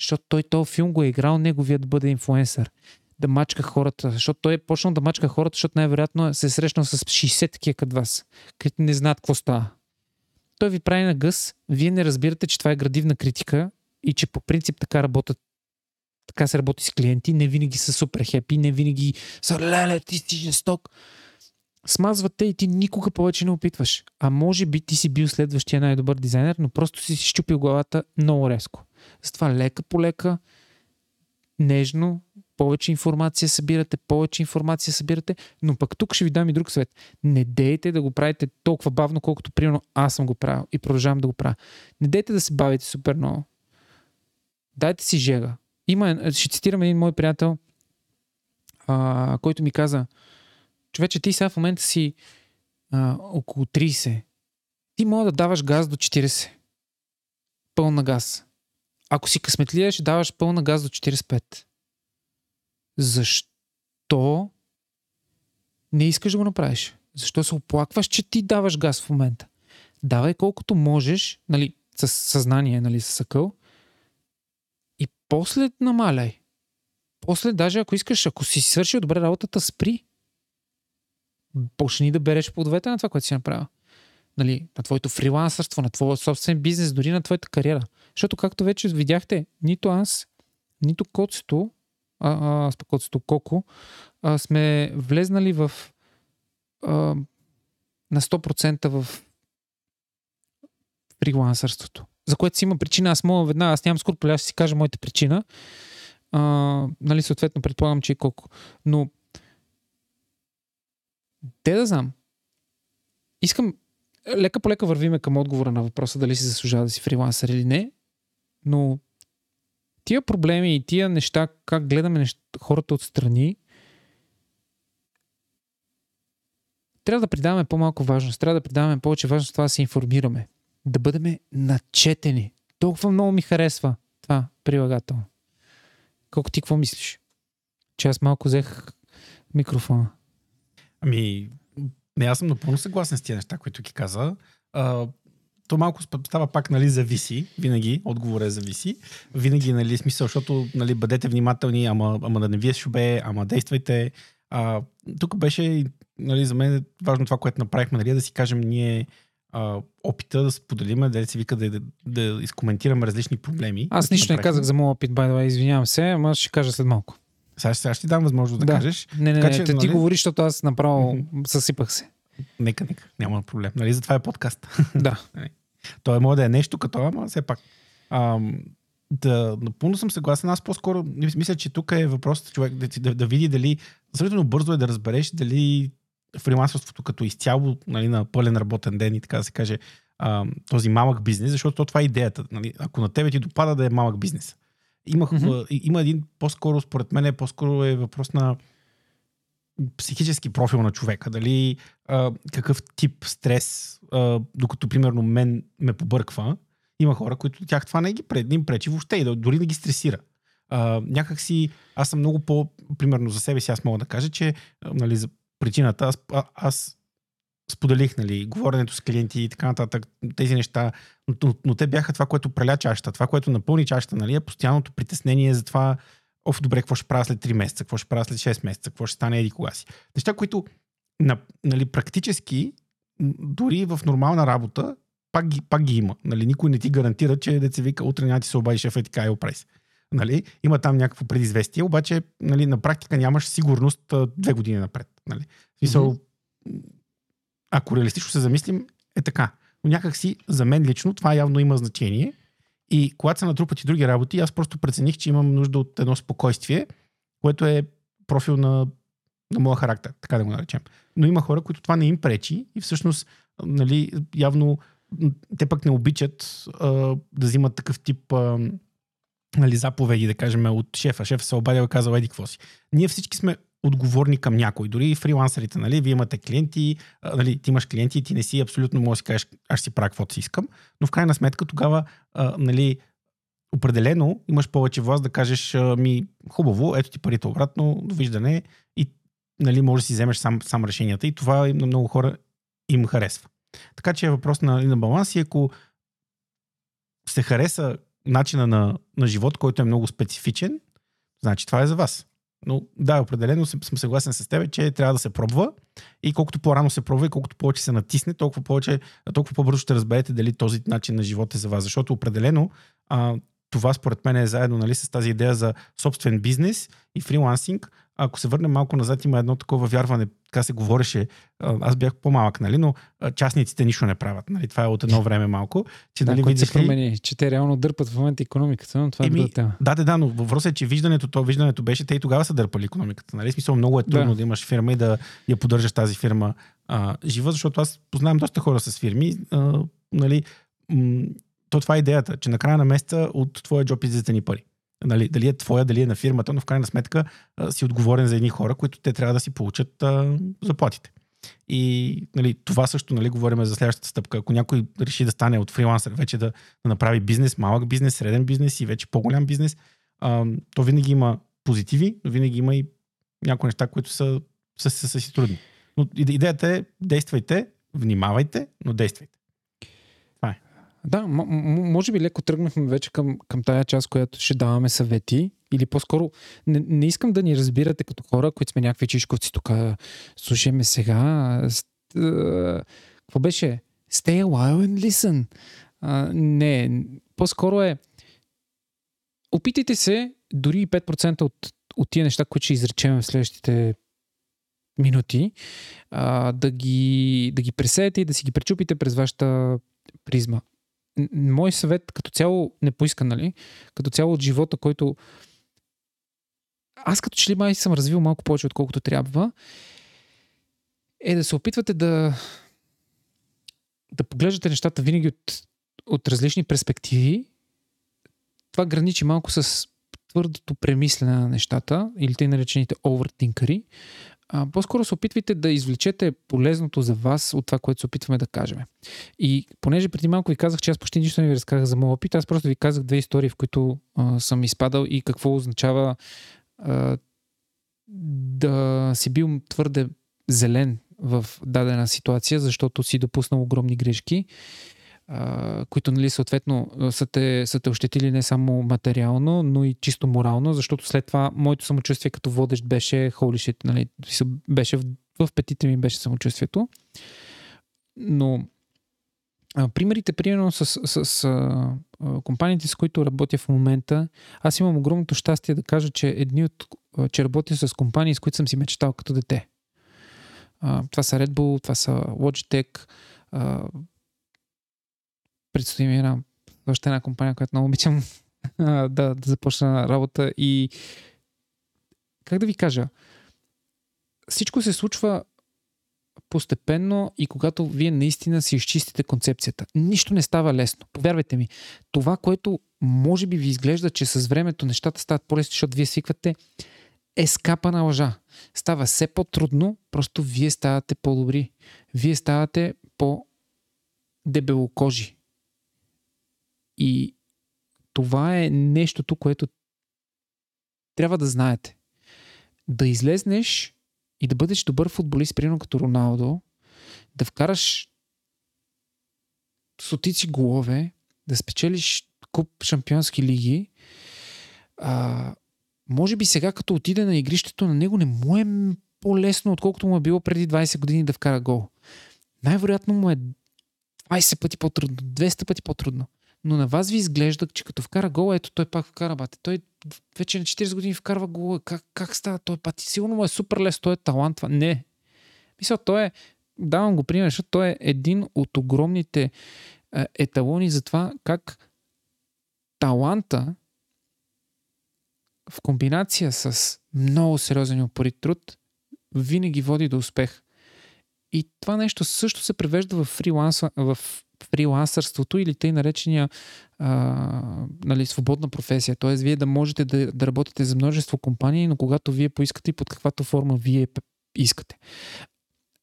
защото той този филм го е играл неговия да бъде инфуенсър. Да мачка хората, защото той е почнал да мачка хората, защото най-вероятно се е срещнал с 60 такива като вас, които не знаят какво става. Той ви прави на гъс, вие не разбирате, че това е градивна критика и че по принцип така работят така се работи с клиенти, не винаги са супер хепи, не винаги са леле, ти си жесток. Смазвате и ти никога повече не опитваш. А може би ти си бил следващия най-добър дизайнер, но просто си щупил главата много резко. Затова лека по лека, нежно, повече информация събирате, повече информация събирате, но пък тук ще ви дам и друг съвет. Не дейте да го правите толкова бавно, колкото примерно аз съм го правил и продължавам да го правя. Не дейте да се бавите супер много. Дайте си жега. Има, ще цитирам един мой приятел, а, който ми каза, човече, ти сега в момента си а, около 30. Ти мога да даваш газ до 40. Пълна газ. Ако си късметлия, ще даваш пълна газ до 45. Защо не искаш да го направиш? Защо се оплакваш, че ти даваш газ в момента? Давай колкото можеш, нали, с съзнание, нали, с съкъл, после намаляй. После, даже ако искаш, ако си свършил добре работата, спри. Почни да береш плодовете на това, което си направил. Нали, на твоето фрилансърство, на твоя собствен бизнес, дори на твоята кариера. Защото, както вече видяхте, нито аз, нито коцето, а, а, коцето Коко, а, сме влезнали в а, на 100% в фрилансърството. За което си има причина. Аз мога веднага, аз нямам скоро, аз си кажа моята причина. А, нали, съответно, предполагам, че и колко. Но те да знам. Искам лека по лека вървиме към отговора на въпроса дали си заслужава да си фрилансър или не, но тия проблеми и тия неща, как гледаме неща, хората отстрани, трябва да придаваме по-малко важност, трябва да придаваме повече важност това да се информираме, да бъдем начетени. Толкова много ми харесва това прилагателно. Колко ти какво мислиш? Че аз малко взех микрофона. Ами, не, аз съм напълно съгласен с тия неща, които ги каза. А, то малко става пак, нали, зависи. Винаги, отговор е зависи. Винаги, нали, смисъл, защото, нали, бъдете внимателни, ама, ама да не вие шубе, ама действайте. А, тук беше, нали, за мен важно това, което направихме, нали, да си кажем ние а, опита да споделиме, да се вика да, да, да изкоментираме различни проблеми. Аз нищо не казах за моят опит, by the way, извинявам се, ама ще кажа след малко. Сега, сега ще ти дам възможност да, да. кажеш. Не, не, така, не, че, нали... ти говори, защото аз направо mm-hmm. съсипах се. Нека, нека, няма проблем. Нали, затова е подкаст. Да. [laughs] Нали. Той може да е нещо като, ама все пак. Ам, да, напълно съм съгласен. Аз по-скоро мисля, че тук е въпросът човек да, да, да види дали, сравнително бързо е да разбереш дали фрилансърството като изцяло нали, на пълен работен ден и така да се каже ам, този малък бизнес, защото това е идеята. Нали? Ако на тебе ти допада да е малък бизнес. Имах, mm-hmm. Има един по-скоро, според мен, по-скоро е въпрос на психически профил на човека. Дали а, какъв тип стрес, а, докато примерно мен ме побърква, има хора, които тях това не ги пред, им пречи въобще и дори да ги стресира. А, някак си, аз съм много по, примерно за себе си, аз мога да кажа, че нали, за причината, аз, а, аз споделих, нали, говоренето с клиенти и така нататък, тези неща, но, но, те бяха това, което преля чашата, това, което напълни чашата, нали, е постоянното притеснение за това, оф, добре, какво ще правя след 3 месеца, какво ще правя след 6 месеца, какво ще стане еди кога си. Неща, които на, нали, практически, дори в нормална работа, пак ги, пак ги има. Нали, никой не ти гарантира, че деца вика, утре няма ти се обади шефа и така е опрес. Нали? Има там някакво предизвестие, обаче нали, на практика нямаш сигурност две години напред. Нали? Смисъл, mm-hmm. ако реалистично се замислим, е така. Но някак си, за мен лично, това явно има значение. И когато се натрупат и други работи, аз просто прецених, че имам нужда от едно спокойствие, което е профил на, на моя характер, така да го наречем. Но има хора, които това не им пречи и всъщност, нали, явно те пък не обичат а, да взимат такъв тип а, нали, заповеди, да кажем, от шефа. Шефа се обадил и казал, еди какво си. Ние всички сме отговорни към някой. Дори и фрилансерите, нали, вие имате клиенти, нали, ти имаш клиенти и ти не си абсолютно може да си кажеш, аз си правя каквото си искам, но в крайна сметка тогава, нали, определено имаш повече власт да кажеш, ми, хубаво, ето ти парите обратно, довиждане и нали, може да си вземеш сам, сам решенията и това на много хора им харесва. Така че е въпрос на, на баланс и ако се хареса начина на, на живот, който е много специфичен, значи това е за вас. Но да, определено съм, съгласен с теб, че трябва да се пробва и колкото по-рано се пробва и колкото повече се натисне, толкова, повече, толкова по-бързо ще разберете дали този начин на живот е за вас. Защото определено а, това според мен е заедно нали, с тази идея за собствен бизнес и фрилансинг. Ако се върнем малко назад, има едно такова вярване, така се говореше, аз бях по-малък, нали, но частниците нищо не правят. Нали, това е от едно време малко. Че, да, нали, се промени, че те реално дърпат в момента економиката, но това е друга тема. Да, да, да, но въпросът е, че виждането, то виждането беше, те и тогава са дърпали економиката. Нали? Смисъл, много е трудно да. да имаш фирма и да я поддържаш тази фирма а, жива, защото аз познавам доста хора с фирми. А, нали, м- то това е идеята, че на края на месеца от твоя джоб излизат ни пари. Нали, дали е твоя, дали е на фирмата, но в крайна сметка а, си отговорен за едни хора, които те трябва да си получат а, заплатите. И нали, това също нали, говорим за следващата стъпка. Ако някой реши да стане от фрилансър, вече да, да направи бизнес, малък бизнес, среден бизнес и вече по-голям бизнес, а, то винаги има позитиви, но винаги има и някои неща, които са, са, са, са си трудни. Но идеята е действайте, внимавайте, но действайте. Да, м- може би леко тръгнахме вече към, към тая част, която ще даваме съвети. Или по-скоро, не, не искам да ни разбирате като хора, които сме някакви чишковци тук. Слушаме сега. Какво беше? Stay a while and listen. А, не, по-скоро е опитайте се дори 5% от, от тия неща, които ще изречем в следващите минути, а, да, ги, да ги пресеете и да си ги пречупите през вашата призма мой съвет като цяло не поиска, нали? Като цяло от живота, който аз като че ли май съм развил малко повече, отколкото трябва, е да се опитвате да да поглеждате нещата винаги от, от различни перспективи. Това граничи малко с твърдото премислене на нещата или те наречените овертинкъри а, по-скоро се опитвайте да извлечете полезното за вас от това, което се опитваме да кажем. И понеже преди малко ви казах, че аз почти нищо не ви разказах за моят опит, аз просто ви казах две истории, в които а, съм изпадал и какво означава а, да си бил твърде зелен в дадена ситуация, защото си допуснал огромни грешки които нали, съответно са те, са те ощетили не само материално, но и чисто морално, защото след това моето самочувствие като водещ беше holy shit, нали, беше в, в петите ми беше самочувствието. Но а, примерите, примерно с, с, с а, компаниите, с които работя в момента, аз имам огромното щастие да кажа, че едни от, че работя с компании, с които съм си мечтал като дете. А, това са Red Bull, това са Logitech, а, предстои ми една, още една компания, която много обичам [laughs] да, да започна работа и как да ви кажа, всичко се случва постепенно и когато вие наистина си изчистите концепцията. Нищо не става лесно. Повярвайте ми, това, което може би ви изглежда, че с времето нещата стават по-лесни, защото вие свиквате, е скапа на лъжа. Става все по-трудно, просто вие ставате по-добри. Вие ставате по-дебелокожи. И това е нещото, което трябва да знаете. Да излезнеш и да бъдеш добър футболист, примерно като Роналдо, да вкараш сотици голове, да спечелиш куп шампионски лиги, а, може би сега като отиде на игрището на него не му е по-лесно, отколкото му е било преди 20 години да вкара гол. Най-вероятно му е 20 пъти по-трудно, 200 пъти по-трудно но на вас ви изглежда, че като вкара гол, ето той пак вкара бате. Той вече на 40 години вкарва гол. Как, как става той път? Сигурно му е супер лес, той е талант. Това. Не. Мисля, той е, давам го пример, защото той е един от огромните е, еталони за това как таланта в комбинация с много сериозен упорит труд винаги води до успех. И това нещо също се превежда в фриланса, в фрилансърството или тъй наречения а, нали, свободна професия. Т.е. вие да можете да, да работите за множество компании, но когато вие поискате и под каквато форма вие искате.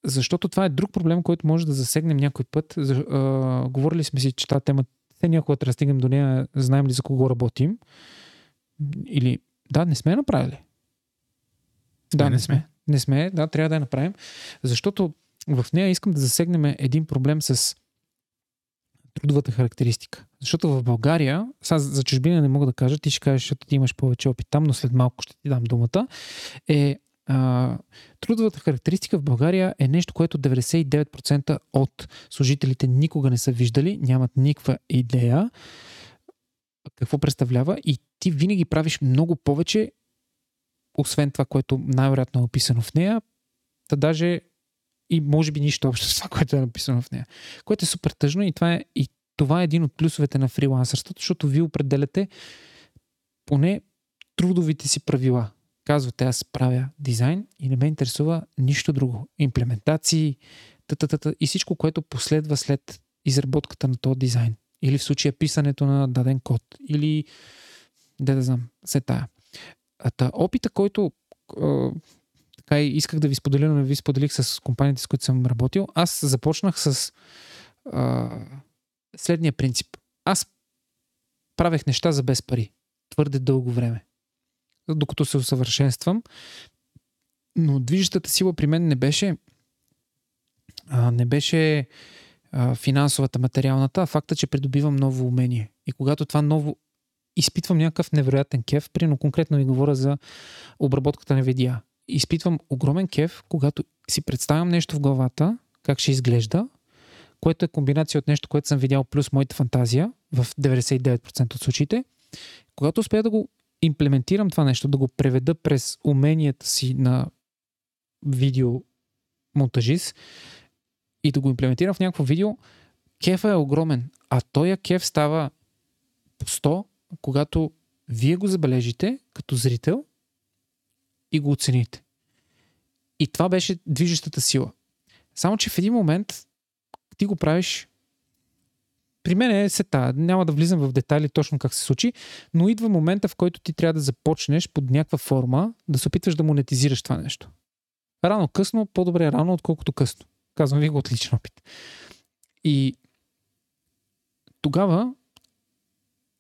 Защото това е друг проблем, който може да засегнем някой път. За, а, говорили сме си, че тази тема, те някога да стигнем до нея, знаем ли за кого работим. Или, да, не сме направили. Да, не сме. Не сме, да, трябва да я направим. Защото в нея искам да засегнем един проблем с трудовата характеристика. Защото в България, сега за чужбина не мога да кажа, ти ще кажеш, защото ти имаш повече опит там, но след малко ще ти дам думата, е а, трудовата характеристика в България е нещо, което 99% от служителите никога не са виждали, нямат никаква идея. Какво представлява? И ти винаги правиш много повече, освен това, което най-вероятно е описано в нея, да даже и може би нищо общо с това, [laughs] което е написано в нея. Което е супер тъжно и това е, и това е един от плюсовете на фрилансърството, защото вие определяте поне трудовите си правила. Казвате, аз правя дизайн и не ме интересува нищо друго. Имплементации, тата, и всичко, което последва след изработката на този дизайн. Или в случая писането на даден код. Или, да да знам, се тая. А та, опита, който така и исках да ви споделя, но не ви споделих с компаниите, с които съм работил. Аз започнах с а, следния принцип. Аз правех неща за без пари. Твърде дълго време. Докато се усъвършенствам. Но движещата сила при мен не беше а, не беше а, финансовата, материалната, а факта, че придобивам ново умение. И когато това ново изпитвам някакъв невероятен кеф, но конкретно ви говоря за обработката на видеа изпитвам огромен кеф, когато си представям нещо в главата, как ще изглежда, което е комбинация от нещо, което съм видял, плюс моята фантазия в 99% от случаите. Когато успея да го имплементирам това нещо, да го преведа през уменията си на видео монтажист и да го имплементирам в някакво видео, кефа е огромен. А този кеф става по 100, когато вие го забележите като зрител и го оцените. И това беше движещата сила. Само, че в един момент ти го правиш при мен е сета. Няма да влизам в детайли точно как се случи, но идва момента, в който ти трябва да започнеш под някаква форма да се опитваш да монетизираш това нещо. Рано-късно, по-добре рано, отколкото късно. Казвам ви го от личен опит. И тогава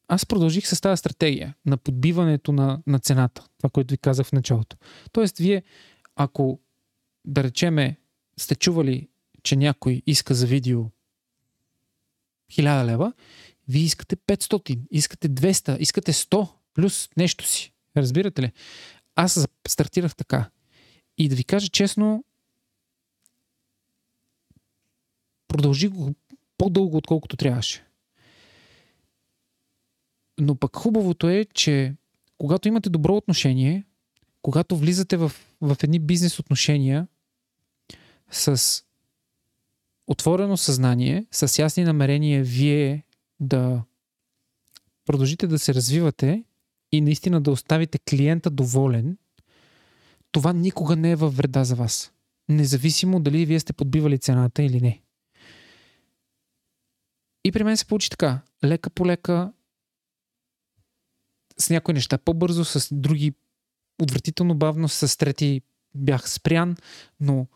аз продължих с тази стратегия на подбиването на, на цената. Това, което ви казах в началото. Тоест, вие, ако да речеме, сте чували, че някой иска за видео 1000 лева, вие искате 500, искате 200, искате 100 плюс нещо си. Разбирате ли? Аз стартирах така. И да ви кажа честно, продължи го по-дълго, отколкото трябваше. Но пък хубавото е, че когато имате добро отношение, когато влизате в, в едни бизнес отношения с отворено съзнание, с ясни намерения вие да продължите да се развивате и наистина да оставите клиента доволен, това никога не е във вреда за вас. Независимо дали вие сте подбивали цената или не. И при мен се получи така. Лека по лека с някои неща по-бързо, с други отвратително бавно, с трети бях спрян, но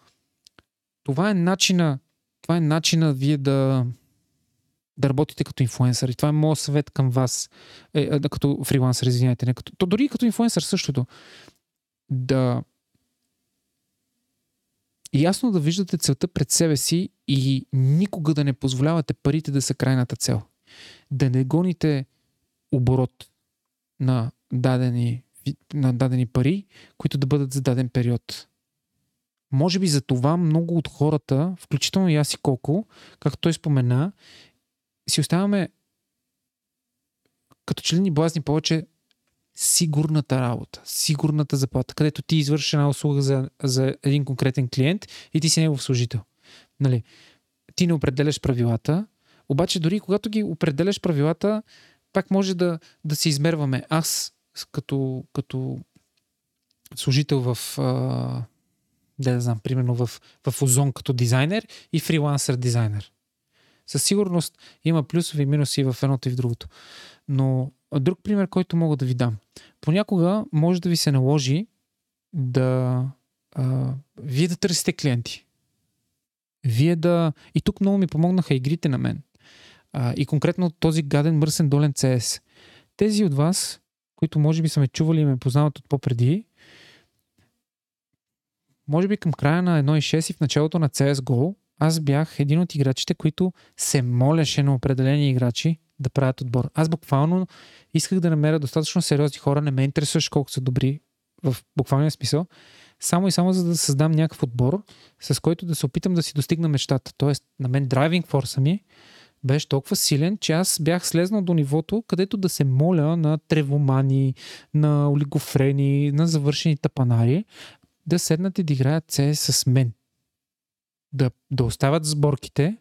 това е начина, това е начина вие да, да работите като инфуенсър. И това е моят съвет към вас, е, е, като фрилансър, извинявайте. Не, като, то дори като инфуенсър същото. Да ясно да виждате целта пред себе си и никога да не позволявате парите да са крайната цел. Да не гоните оборот на дадени, на дадени пари, които да бъдат за даден период. Може би за това много от хората, включително и аз и колко, както той спомена, си оставаме като че ли ни блазни повече сигурната работа, сигурната заплата, където ти извършиш една услуга за, за един конкретен клиент и ти си негов служител. Нали? Ти не определяш правилата, обаче дори когато ги определяш правилата, пак може да, да се измерваме. Аз като, като служител в а, да, да знам, примерно в, в Озон като дизайнер и фрилансър дизайнер. със сигурност има плюсови и минуси в едното и в другото. Но друг пример, който мога да ви дам. Понякога може да ви се наложи да а, вие да търсите клиенти. Вие да... И тук много ми помогнаха игрите на мен. А, и конкретно този гаден мърсен долен CS. Тези от вас, които може би са ме чували и ме познават от по-преди, може би към края на 1.6 и в началото на CSGO, аз бях един от играчите, които се молеше на определени играчи да правят отбор. Аз буквално исках да намеря достатъчно сериозни хора, не ме интересуваш колко са добри в буквалния смисъл, само и само за да създам някакъв отбор, с който да се опитам да си достигна мечтата. Тоест, на мен драйвинг форса ми беше толкова силен, че аз бях слезнал до нивото, където да се моля на тревомани, на олигофрени, на завършени тапанари, да седнат и да играят CS с мен. Да, да остават сборките,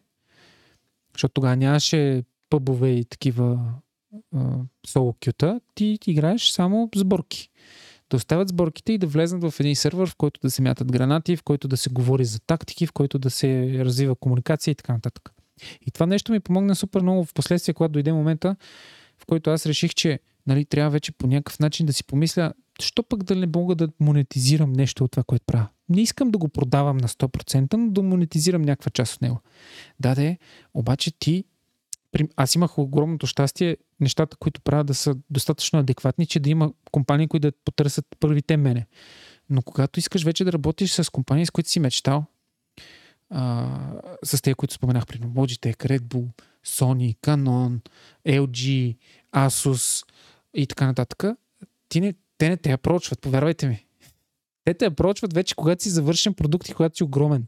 защото тогава нямаше пъбове и такива соло кюта, ти, играеш само сборки. Да оставят сборките и да влезнат в един сервер, в който да се мятат гранати, в който да се говори за тактики, в който да се развива комуникация и така нататък. И това нещо ми помогна супер много в последствие, когато дойде момента, в който аз реших, че нали, трябва вече по някакъв начин да си помисля, що пък да не мога да монетизирам нещо от това, което правя. Не искам да го продавам на 100%, но да монетизирам някаква част от него. Да, да, обаче ти аз имах огромното щастие нещата, които правя да са достатъчно адекватни, че да има компании, които да потърсят първите мене. Но когато искаш вече да работиш с компании, с които си мечтал, а, с тези, които споменах, при Logitech, Red Bull, Sony, Canon, LG, Asus и така нататък, ти не, те не те апрочват, повярвайте ми. Те те апрочват вече, когато си завършен продукт и когато си огромен.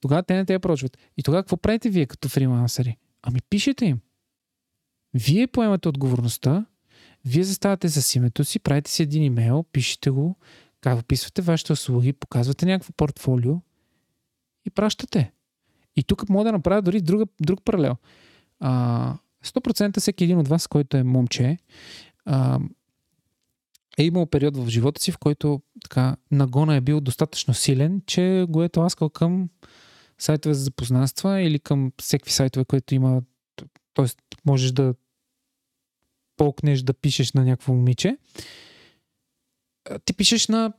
Тогава те не те апрочват. И тогава какво правите вие като фрилансъри? Ами пишете им. Вие поемате отговорността, вие заставате с името си, правите си един имейл, пишете го, как описвате вашите услуги, показвате някакво портфолио и пращате. И тук мога да направя дори друг, друг паралел. А, 100% всеки един от вас, който е момче, а, е имал период в живота си, в който така, нагона е бил достатъчно силен, че го е тласкал към сайтове за запознанства или към всеки сайтове, които има. т.е. можеш да полкнеш да пишеш на някакво момиче. Ти пишеш на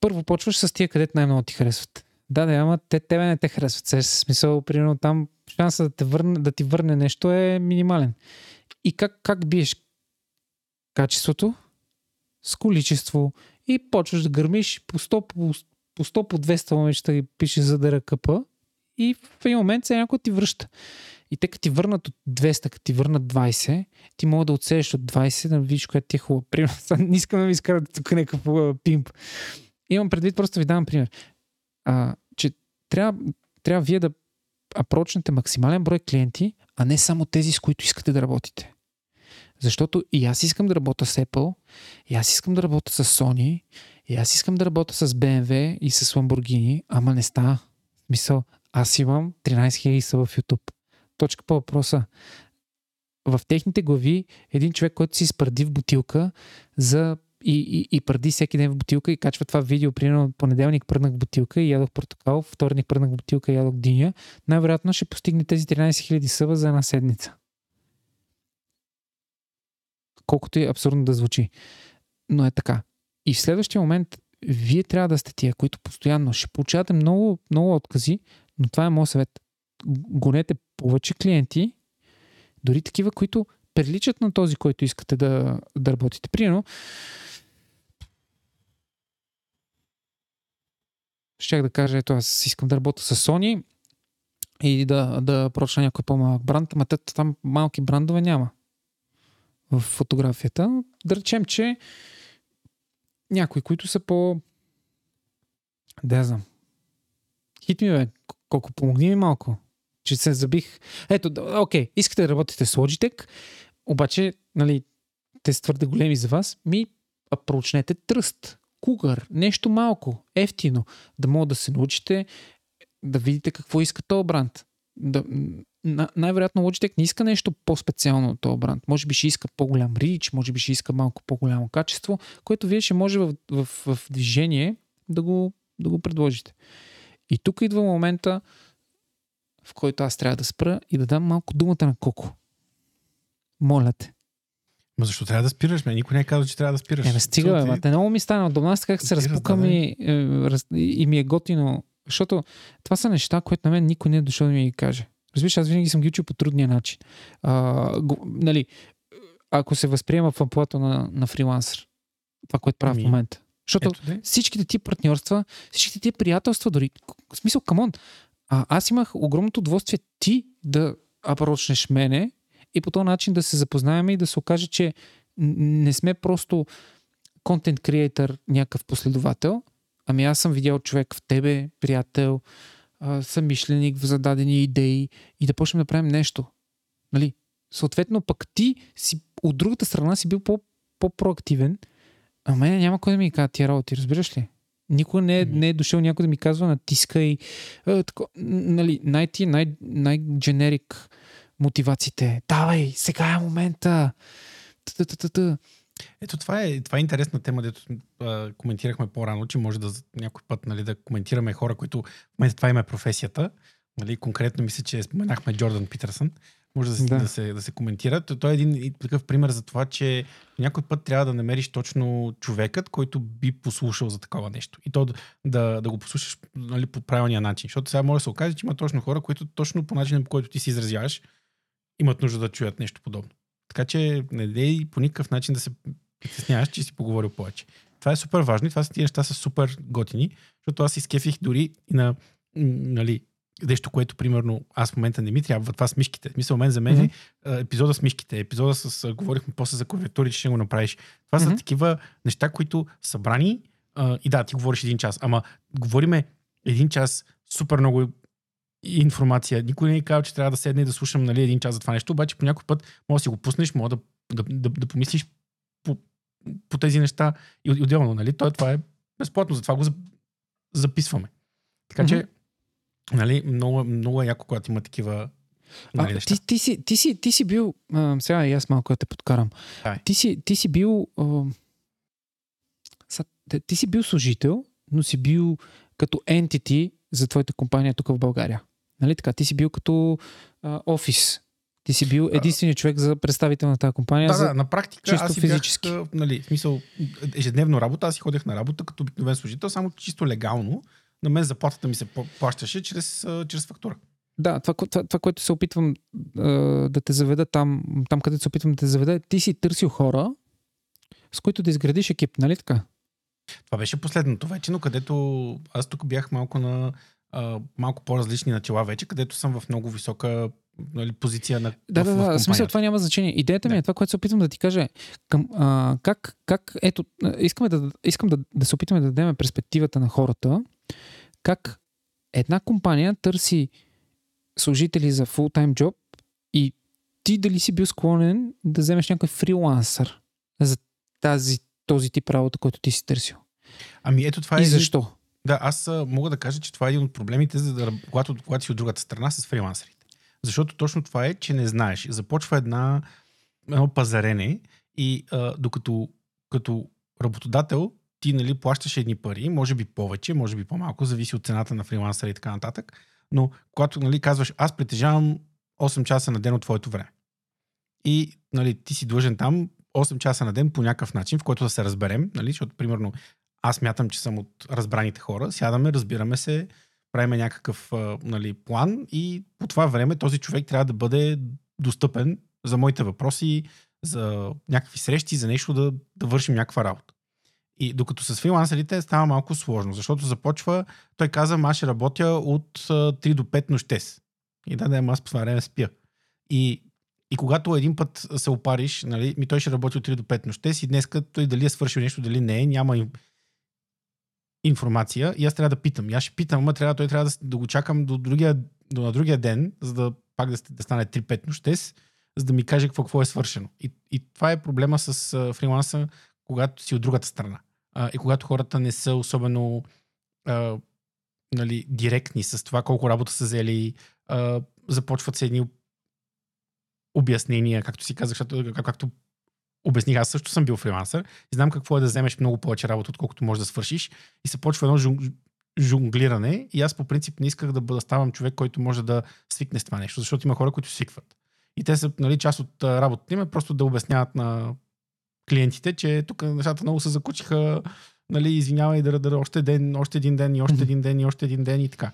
първо почваш с тия, където най-много ти харесват. Да, да, ама те тебе не те харесват. Се, смисъл, примерно там шанса да, те върне, да ти върне нещо е минимален. И как, как биеш качеството с количество и почваш да гърмиш по 100, по, по 100, по 200 момичета и пише за да и в един момент се някой ти връща. И те като ти върнат от 200, като ти върнат 20, ти мога да отсееш от 20, да видиш която ти е хубава. Примерно, не искам да ми изкарате тук някакъв пимп. Имам предвид, просто ви давам пример. А, че трябва, трябва вие да апрочнете максимален брой клиенти, а не само тези, с които искате да работите. Защото и аз искам да работя с Apple, и аз искам да работя с Sony, и аз искам да работя с BMW и с Lamborghini, ама не става. Мисъл, аз имам 13 000 са в YouTube. Точка по въпроса. В техните глави един човек, който си изпради в бутилка за и, и, и пради всеки ден в бутилка и качва това видео, примерно понеделник пръднах бутилка и ядох портокал, вторник пръднах бутилка и ядох диня, най-вероятно ще постигне тези 13 000 съва за една седмица. Колкото и абсурдно да звучи. Но е така. И в следващия момент вие трябва да сте тия, които постоянно ще получавате много, много откази, но това е моят съвет. Гонете повече клиенти, дори такива, които приличат на този, който искате да, да работите. Примерно, щях да кажа, ето аз искам да работя с Sony и да, да прочна някой по-малък бранд, ама там малки брандове няма в фотографията. Да речем, че някои, които са по... Да знам. Хит ми, бе. Колко помогни ми малко. Че се забих. Ето, окей, искате да работите с Logitech, обаче, нали, те са твърде големи за вас, ми проучнете тръст, кугър, нещо малко, ефтино, да мога да се научите да видите какво иска този бранд. Да, най-вероятно Logitech не иска нещо по-специално от този бранд. Може би ще иска по-голям рич, може би ще иска малко по-голямо качество, което вие ще може в, в, в движение да го, да го предложите. И тук идва момента, в който аз трябва да спра и да дам малко думата на Коко. Моля те. Ма защо трябва да спираш? Ме? Никой не е казал, че трябва да спираш. Е, ме стига, бе, Ти- те много ми стана удобно. Аз как се разпукам и, е, и, и ми е готино. Защото това са неща, които на мен никой не е дошъл да ми ги каже. Разбираш, аз винаги съм ги учил по трудния начин. А, го, нали, ако се възприема в амплуата на, на фрилансър, това, което правя в Ами, момента. Защото Ето всичките ти партньорства, всичките ти приятелства, дори. В смисъл, камон. А, аз имах огромното удоволствие ти да апрочнеш мене и по този начин да се запознаем и да се окаже, че не сме просто контент креатор, някакъв последовател, ами аз съм видял човек в тебе, приятел, съмишленик в зададени идеи и да почнем да правим нещо. Нали? Съответно, пък ти си от другата страна си бил по, по-проактивен, а мене няма кой да ми казва тия работи, разбираш ли? Никой не е, не е дошъл някой да ми казва натискай. Е, тако, нали, най-ти, най- най-дженерик мотивациите. Давай, сега е момента. Та-та-та-та. Ето това е, това е интересна тема, дето а, коментирахме по-рано, че може да някой път нали, да коментираме хора, които в момента това им е професията. Нали, конкретно мисля, че споменахме Джордан Питърсън. Може да, се- Да. да. се, да се коментира. То- Той е един такъв пример за това, че някой път трябва да намериш точно човекът, който би послушал за такова нещо. И то да, да, да го послушаш нали, по правилния начин. Защото сега може да се окаже, че има точно хора, които точно по начина, по който ти се изразяваш, имат нужда да чуят нещо подобно. Така че не дей по никакъв начин да се притесняваш, че си поговорил повече. Това е супер важно и това са тия неща са супер готини, защото аз изкефих дори и на нали, нещо, което примерно аз в момента не ми трябва, това с мишките. Мисля, мен за мен Мгм. е епизода с мишките, епизода с, говорихме после за клавиатури, че ще го направиш. Това Мгм. са такива неща, които са брани а, и да, ти говориш един час, ама говориме един час супер много информация. Никой не ни казва, че трябва да седне и да слушам нали, един час за това нещо, обаче по някой път може да си го пуснеш, може да, да, да, да помислиш по, по тези неща и от- отделно. Нали? То, това е безплатно, затова го за- записваме. Така че, нали, много, много е яко, когато има такива нали, А, неща. ти, ти, си, ти, си, ти си бил, а, сега и аз малко да те подкарам. Ти си, ти си бил, а, са, ти си бил служител, но си бил като entity за твоята компания тук в България. Нали така? Ти си бил като а, офис. Ти си бил единственият човек за представител на тази компания. Да, за... да, на практика чисто аз си физически. бях, нали, в смисъл, ежедневно работа, аз си ходех на работа като обикновен служител, само чисто легално. На мен заплатата ми се плащаше чрез, чрез фактура. Да, това, това, това, което се опитвам а, да те заведа там, там където се опитвам да те заведа, е, ти си търсил хора, с които да изградиш екип, нали така? Това беше последното вече, но където аз тук бях малко на а, малко по-различни начала вече, където съм в много висока нали, позиция на Да, в, да, да. В смисъл, това няма значение. Идеята ми Да. е това, което се опитвам да ти кажа. е Към, а, как, как, ето, искаме да, искам да, да се опитаме да дадем перспективата на хората, как една компания търси служители за фултайм джоб и ти дали си бил склонен да вземеш някой фрилансър за тази, този тип работа, който ти си търсил. Ами ето това е... И защо? Да, аз мога да кажа, че това е един от проблемите, за да, когато, когато си от другата страна с фрилансерите. Защото точно това е, че не знаеш. Започва една, едно пазарене и а, докато като работодател ти нали, плащаш едни пари, може би повече, може би по-малко, зависи от цената на фрилансера и така нататък. Но когато нали, казваш, аз притежавам 8 часа на ден от твоето време. И нали, ти си длъжен там 8 часа на ден по някакъв начин, в който да се разберем, нали, защото примерно аз мятам, че съм от разбраните хора, сядаме, разбираме се, правиме някакъв нали, план и по това време този човек трябва да бъде достъпен за моите въпроси, за някакви срещи, за нещо да, да вършим някаква работа. И докато с фрилансерите става малко сложно, защото започва, той каза, аз ще работя от а, 3 до 5 нощес. И да, да, аз по това време спя. И, и когато един път се опариш, нали, ми той ще работи от 3 до 5 нощес и днес той дали е свършил нещо, дали не е, няма информация и аз трябва да питам. И аз ще питам, ама трябва, той трябва да, с- да го чакам до, другия, до на другия ден, за да пак да, да стане 3-5 нощес, за да ми каже какво, какво е свършено. И, и това е проблема с фриланса, когато си от другата страна. А, и когато хората не са особено а, нали, директни с това колко работа са взели, а, започват се едни обяснения, както си казах, защото, как- както обясних, аз също съм бил фрилансър и знам какво е да вземеш много повече работа, отколкото можеш да свършиш и се почва едно жон- жонглиране и аз по принцип не исках да бъда ставам човек, който може да свикне с това нещо, защото има хора, които свикват. И те са, нали, част от работата им е просто да обясняват на клиентите, че тук нещата много се закучиха, нали, извинявай, да, да, още, ден, още един ден и още един ден и още един ден и така.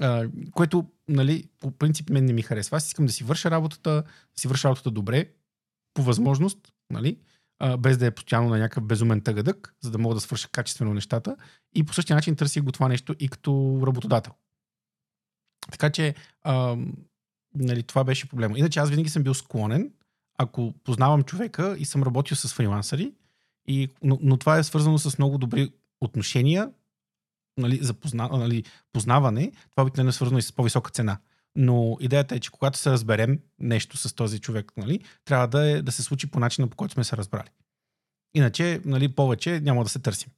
А, което, нали, по принцип мен не ми харесва. Аз искам да си върша работата, да си върша работата добре, по възможност, нали, а, без да е постоянно на някакъв безумен тъгъдък, за да мога да свърша качествено нещата. И по същия начин търсих го това нещо и като работодател. Така че, а, нали, това беше проблема. Иначе аз винаги съм бил склонен, ако познавам човека и съм работил с фрилансъри, и, но, но това е свързано с много добри отношения, нали, за нали, познаване, това обикновено е свързано и с по-висока цена. Но идеята е, че когато се разберем нещо с този човек, нали, трябва да, е, да се случи по начина, по който сме се разбрали. Иначе, нали, повече няма да се търсим.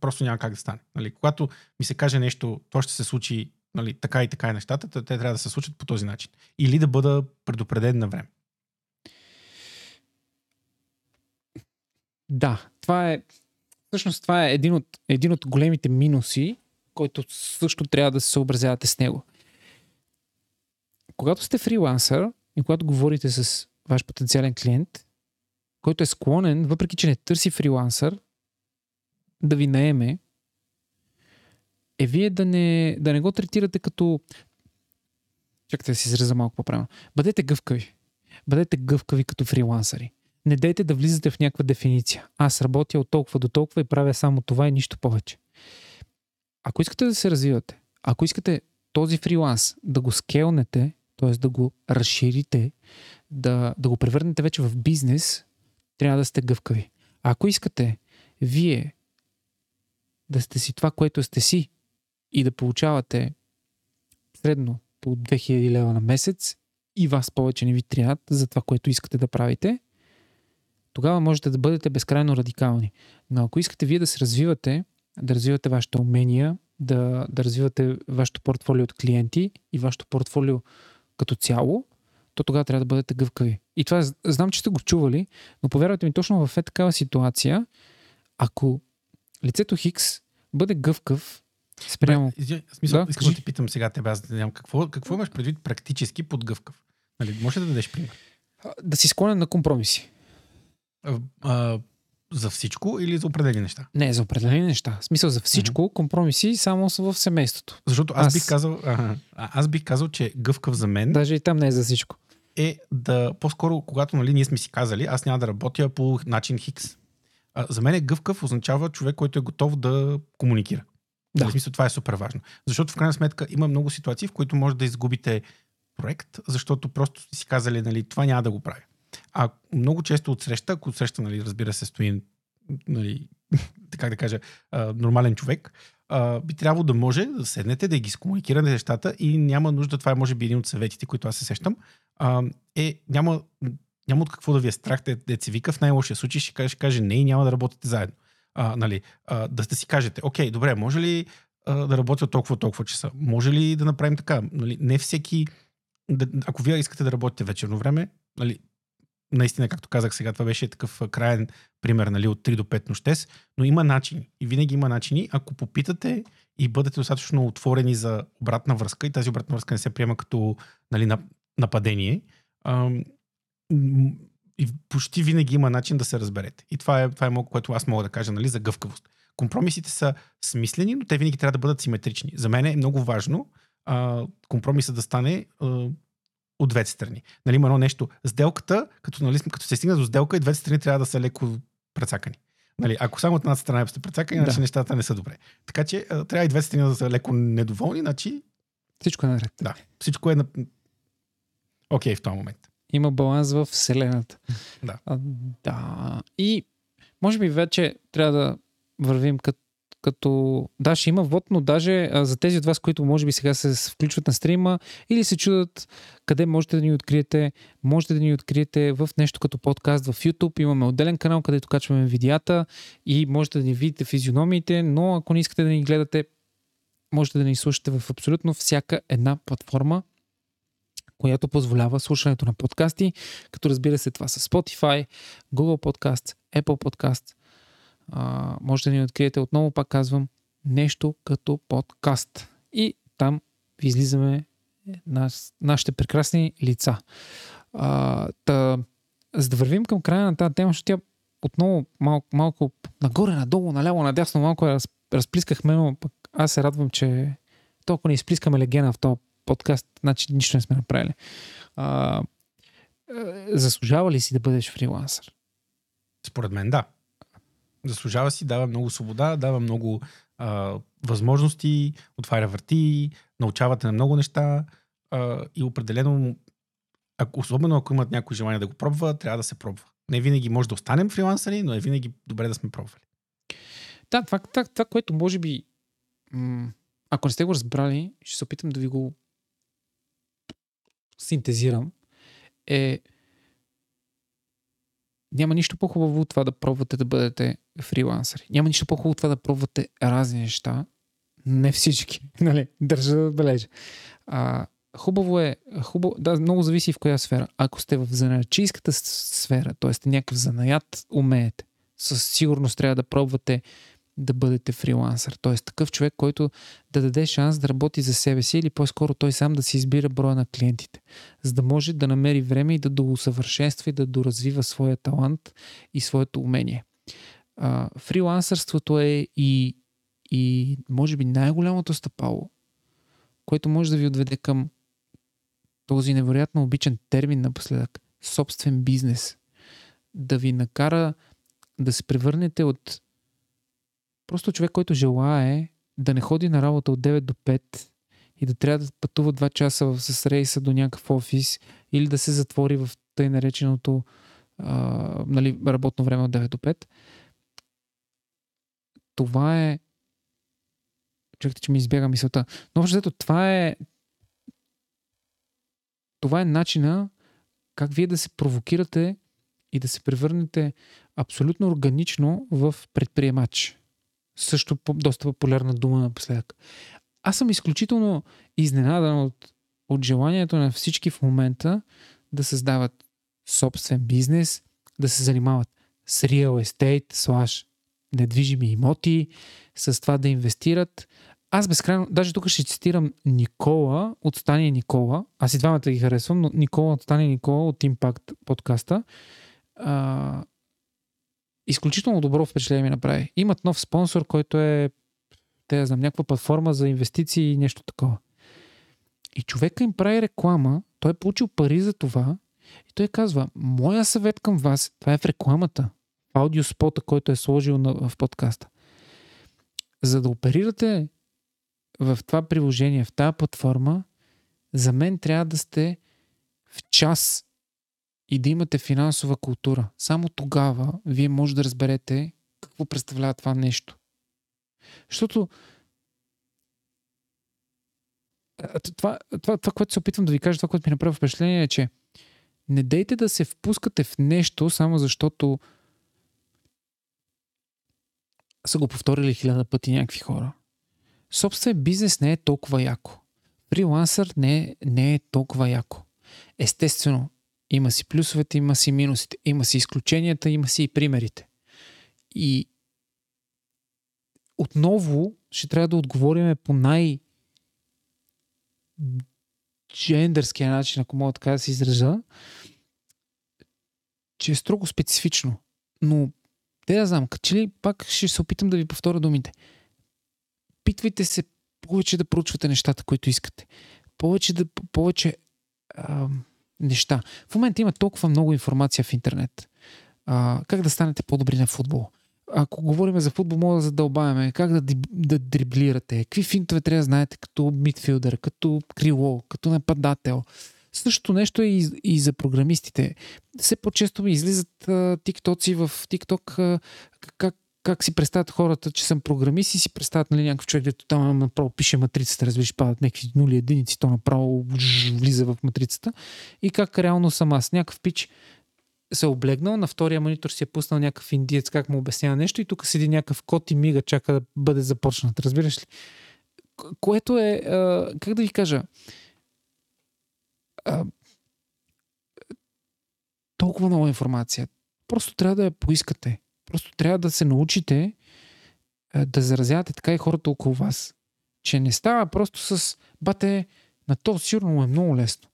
Просто няма как да стане. Нали, когато ми се каже нещо, то ще се случи нали, така и така и нещата, те трябва да се случат по този начин. Или да бъда предупреден на време. Да, това е. Всъщност това е един от, един от големите минуси, който също трябва да се съобразявате с него. Когато сте фрилансър и когато говорите с ваш потенциален клиент, който е склонен, въпреки че не търси фрилансър, да ви наеме, е вие да не, да не го третирате като... Чакайте да си израза малко по-правилно. Бъдете гъвкави. Бъдете гъвкави като фрилансъри. Не дейте да влизате в някаква дефиниция. Аз работя от толкова до толкова и правя само това и нищо повече. Ако искате да се развивате, ако искате този фриланс да го скелнете, т.е. да го разширите, да, да го превърнете вече в бизнес, трябва да сте гъвкави. А ако искате вие да сте си това, което сте си и да получавате средно по 2000 лева на месец и вас повече не ви трябват за това, което искате да правите, тогава можете да бъдете безкрайно радикални. Но ако искате вие да се развивате, да развивате вашите умения, да, да развивате вашето портфолио от клиенти и вашето портфолио като цяло, то тогава трябва да бъдете гъвкави. И това знам, че сте го чували, но повярвайте ми, точно в е такава ситуация, ако лицето Хикс бъде гъвкав спрямо... Бе, смисъл, да, искам да те питам сега тебе, аз да какво, какво имаш предвид практически под гъвкав? Нали, може да дадеш пример? Да си склонен на компромиси. А, а, за всичко или за определени неща? Не, за определени неща. В смисъл за всичко, mm-hmm. компромиси само са в семейството. Защото аз, аз... бих казал, а, аз бих казал, че гъвкав за мен. Даже и там не е за всичко. Е да, по-скоро, когато нали, ние сме си казали, аз няма да работя по начин Хикс. А, за мен е гъвкав означава човек, който е готов да комуникира. Да. В смисъл, това е супер важно. Защото в крайна сметка има много ситуации, в които може да изгубите проект, защото просто си казали, нали, това няма да го правя. А много често от среща, ако среща, нали, разбира се, стои нали, [laughs] как да кажа, нормален човек, би трябвало да може да седнете, да ги скомуникирате нещата и няма нужда, това е може би един от съветите, които аз се сещам, е няма, няма от какво да ви е страх, да, се вика в най-лошия случай, ще каже, каже не и няма да работите заедно. А, нали, да сте си кажете, окей, добре, може ли да работя толкова, толкова часа? Може ли да направим така? Нали, не всеки, ако вие искате да работите вечерно време, нали, наистина, както казах сега, това беше такъв крайен пример нали, от 3 до 5 нощес, но има начини. И винаги има начини, ако попитате и бъдете достатъчно отворени за обратна връзка, и тази обратна връзка не се приема като нали, нападение, и почти винаги има начин да се разберете. И това е, това е което аз мога да кажа нали, за гъвкавост. Компромисите са смислени, но те винаги трябва да бъдат симетрични. За мен е много важно а, компромисът да стане а, от двете страни. Нали, има едно нещо. Сделката, като, нали, като се стигне до сделка, и двете страни трябва да са леко прецакани. Нали, ако само от една страна сте прецакани, да. значи нещата не са добре. Така че трябва и двете страни да са леко недоволни, значи... Всичко е наред. Да, всичко е на... Окей okay, в този момент. Има баланс в Вселената. Да. А, да. И може би вече трябва да вървим като като да, ще има вод, но даже за тези от вас, които може би сега се включват на стрима или се чудат къде можете да ни откриете, можете да ни откриете в нещо като подкаст в YouTube. Имаме отделен канал, където качваме видеята и можете да ни видите физиономиите, но ако не искате да ни гледате, можете да ни слушате в абсолютно всяка една платформа, която позволява слушането на подкасти, като разбира се това са Spotify, Google Podcast, Apple Podcast, може да ни откриете отново, пак казвам, нещо като подкаст. И там излизаме нас, нашите прекрасни лица. А, та, за да вървим към края на тази тема, защото тя отново малко, малко нагоре, надолу, наляво, надясно, малко раз, разплискахме, но пък аз се радвам, че толкова не изплискаме легена в този подкаст, значи нищо не сме направили. А, заслужава ли си да бъдеш фрилансър? Според мен да. Заслужава си, дава много свобода, дава много а, възможности, отваря врати, научавате на много неща а, и определено, ако, особено ако имат някой желание да го пробва, трябва да се пробва. Не винаги може да останем фрилансъри, но е винаги добре да сме пробвали. Да, това, това, това което може би, ако не сте го разбрали, ще се опитам да ви го синтезирам, е няма нищо по-хубаво от това да пробвате да бъдете фрилансъри. Няма нищо по-хубаво от това да пробвате разни неща. Не всички. [laughs] Нали? Държа да бележа. А, хубаво е, хубаво, да, много зависи в коя сфера. Ако сте в занаячийската сфера, т.е. някакъв занаят умеете, със сигурност трябва да пробвате да бъдете фрилансър. Т.е. такъв човек, който да даде шанс да работи за себе си или по-скоро той сам да си избира броя на клиентите, за да може да намери време и да доусъвършенства и да доразвива своя талант и своето умение. А, фрилансърството е и, и може би най-голямото стъпало, което може да ви отведе към този невероятно обичан термин напоследък собствен бизнес. Да ви накара да се превърнете от просто човек, който желае да не ходи на работа от 9 до 5 и да трябва да пътува 2 часа с рейса до някакъв офис или да се затвори в тъй нареченото а, нали, работно време от 9 до 5. Това е Чакайте, че ми избяга мисълта. Но общо това е това е начина как вие да се провокирате и да се превърнете абсолютно органично в предприемач. Също доста популярна дума напоследък. Аз съм изключително изненадан от, от желанието на всички в момента да създават собствен бизнес, да се занимават с real estate, слаш недвижими имоти, с това да инвестират. Аз безкрайно, даже тук ще цитирам Никола от Стани Никола. Аз и двамата ги харесвам, но Никола от Стани Никола от Impact подкаста. А, изключително добро впечатление ми направи. Имат нов спонсор, който е те да знам, някаква платформа за инвестиции и нещо такова. И човека им прави реклама, той е получил пари за това и той казва, моя съвет към вас, това е в рекламата, в аудиоспота, който е сложил на, в подкаста. За да оперирате в това приложение, в тази платформа, за мен трябва да сте в час и да имате финансова култура. Само тогава вие може да разберете какво представлява това нещо. Защото това, това, това, което се опитвам да ви кажа, това, което ми направи впечатление е, че не дейте да се впускате в нещо, само защото са го повторили хиляда пъти някакви хора. Собствен бизнес не е толкова яко. Фрилансър не не е толкова яко. Естествено, има си плюсовете, има си минусите, има си изключенията, има си и примерите. И отново ще трябва да отговорим по най- джендърския начин, ако мога така да се израза, че е строго специфично. Но, те да знам, като ли пак ще се опитам да ви повторя думите. Питвайте се повече да проучвате нещата, които искате. Повече да, повече ам, неща. В момента има толкова много информация в интернет. А, как да станете по-добри на футбол? Ако говорим за футбол, мога да задълбаваме как да, да дриблирате, какви финтове трябва да знаете като мидфилдър, като крило, като нападател. Същото нещо е и, и за програмистите. Все по-често ми излизат тиктоци в тикток как, как си представят хората, че съм програмист и си представят нали, някакъв човек, дето там направо пише матрицата, разбираш, падат някакви нули единици, то направо влиза в матрицата. И как реално съм аз. Някакъв пич се е облегнал, на втория монитор си е пуснал някакъв индиец, как му обяснява нещо и тук седи някакъв кот и мига, чака да бъде започнат. Разбираш ли? Което е, как да ви кажа, толкова много информация. Просто трябва да я поискате. Просто трябва да се научите да заразявате така и хората около вас. Че не става просто с бате, на то сигурно е много лесно.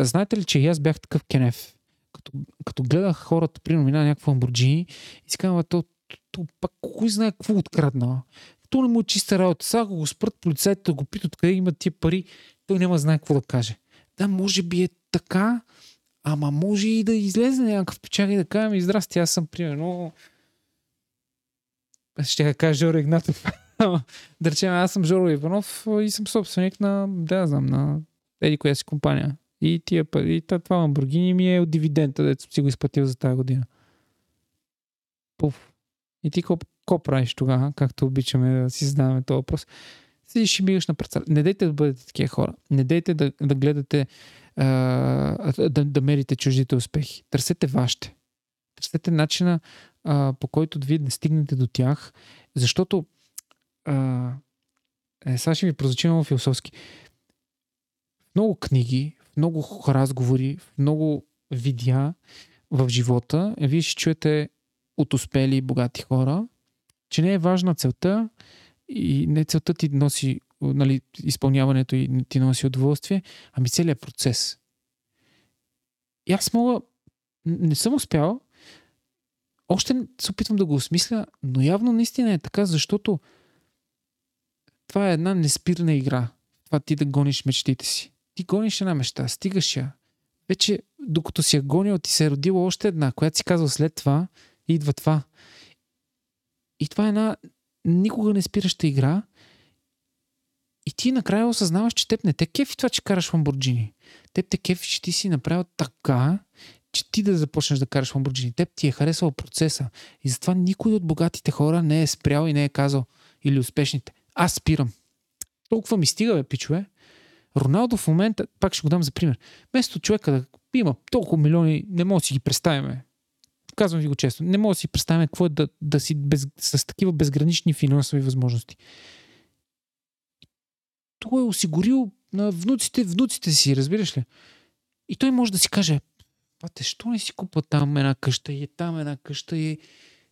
Знаете ли, че и аз бях такъв кенеф? Като, като гледах хората, при мина някакво Lamborghini и си казвам, то, то, пак кой знае какво открадна. То не му е чиста работа. Сега го спрат полицайите го питат къде имат тия пари, той няма знае какво да каже. Да, може би е така, ама може и да излезе някакъв печак и да кажем, здрасти, аз съм примерно ще я кажа Жоро Игнатов. [laughs] да речем, аз съм Жоро Иванов и съм собственик на, да знам, на еди коя си компания. И тия пари, това Ламборгини ми е от дивидента, дето си го изплатил за тази година. Пуф. И ти какво правиш тогава, както обичаме да си задаваме този въпрос? Седиш и бигаш на председател. Не дейте да бъдете такива хора. Не дейте да, да гледате, а, да, да мерите чуждите успехи. Търсете вашите. Търсете начина а, по който вие не стигнете до тях, защото а, е, сега ще ви прозвучи много философски. Много книги, много разговори, много видеа в живота, вие ще чуете от успели богати хора, че не е важна целта и не целта ти носи, нали, изпълняването и ти носи удоволствие, ами целият процес. И аз мога, не съм успял, още се опитвам да го осмисля, но явно наистина е така, защото това е една неспирна игра. Това ти да гониш мечтите си. Ти гониш една мечта, стигаш я. Вече, докато си я гонил, ти се е родила още една, която си казва след това, идва това. И това е една никога не спираща игра. И ти накрая осъзнаваш, че теб не те кефи това, че караш Ламборджини. Теб те кефи, че ти си направил така, че ти да започнеш да караш Lamborghini. Теб ти е харесал процеса. И затова никой от богатите хора не е спрял и не е казал, или успешните, аз спирам. Толкова ми стига, бе, пичове. Роналдо в момента, пак ще го дам за пример, вместо човека да има толкова милиони, не мога да си ги представяме. Казвам ви го често. Не мога да си представяме какво е да, да си без, с такива безгранични финансови възможности. Той е осигурил на внуците, внуците си, разбираш ли? И той може да си каже, Пате, що не си купа там една къща и е там една къща и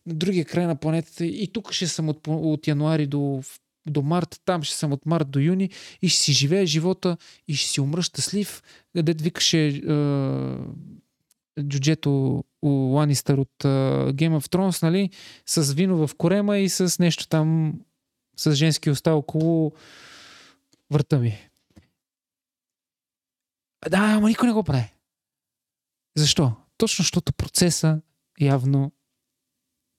на другия край на планетата и тук ще съм от, от януари до, до март, там ще съм от март до юни и ще си живее живота и ще си умра щастлив. Дед викаше е, джуджето Ланистър от е, Game of Thrones, нали? С вино в корема и с нещо там с женски уста около врата ми. Да, ама никой не го прави. Защо? Точно защото процеса явно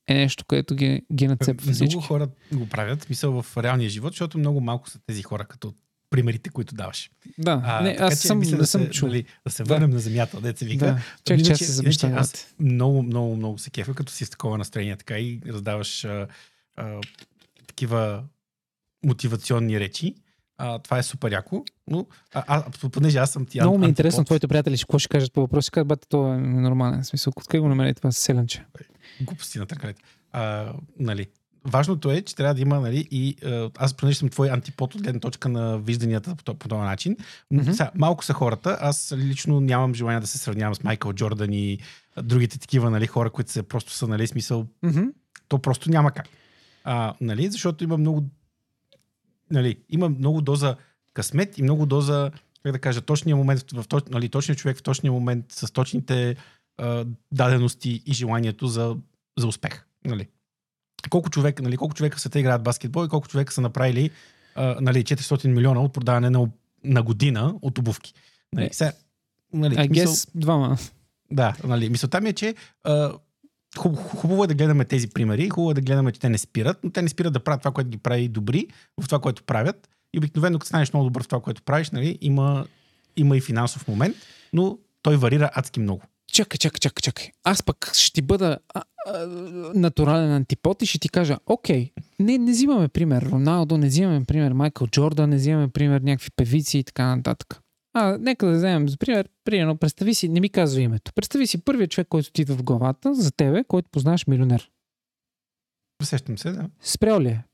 е нещо, което ги, ги нацепва всички. Много хора го правят, мисъл в реалния живот, защото много малко са тези хора, като примерите, които даваш. Да, а, не, аз съм, мисля, не съм чул. Нали, да се върнем да. на земята, да се вика. Да. Чак, че се Аз много, много, много се кефа, като си с такова настроение, така и раздаваш а, а, такива мотивационни речи. А, това е супер яко, но а, а, понеже аз съм ти Много ми е интересно твоите приятели, какво ще кажат по въпроси. Казват, бате, това е нормален смисъл. Откъде го намерите това селенче? Глупости на търкалете. нали, Важното е, че трябва да има, нали, и аз понеже съм твой антипод от гледна точка на вижданията по, по този начин. Mm-hmm. Са, малко са хората. Аз лично нямам желание да се сравнявам с Майкъл Джордан и другите такива нали, хора, които са, просто са нали, смисъл. Mm-hmm. То просто няма как. А, нали, защото има много нали, има много доза късмет и много доза, как да кажа, точния момент, в, точ, нали, точния човек в точния момент с точните а, дадености и желанието за, за успех. Нали. Колко, човек, нали, колко човека са те играят баскетбол и колко човека са направили а, нали, 400 милиона от продаване на, на година от обувки. Нали, е, сега, нали, I мисъл, guess двама. Да, нали, мисълта ми е, че а, Хубаво е да гледаме тези примери, хубаво е да гледаме, че те не спират, но те не спират да правят това, което ги прави добри в това, което правят. И обикновено, като станеш много добър в това, което правиш, нали, има, има и финансов момент, но той варира адски много. Чакай, чакай, чакай, чакай. Аз пък ще ти бъда а, а, натурален антипод и ще ти кажа, окей, не, не взимаме пример Роналдо, не взимаме пример Майкъл Джордан, не взимаме пример някакви певици и така нататък. А, нека да вземем за пример. Примерно, представи си, не ми казва името. Представи си първият човек, който ти идва в главата за тебе, който познаваш милионер. Сещам се, да. Спрял ли е?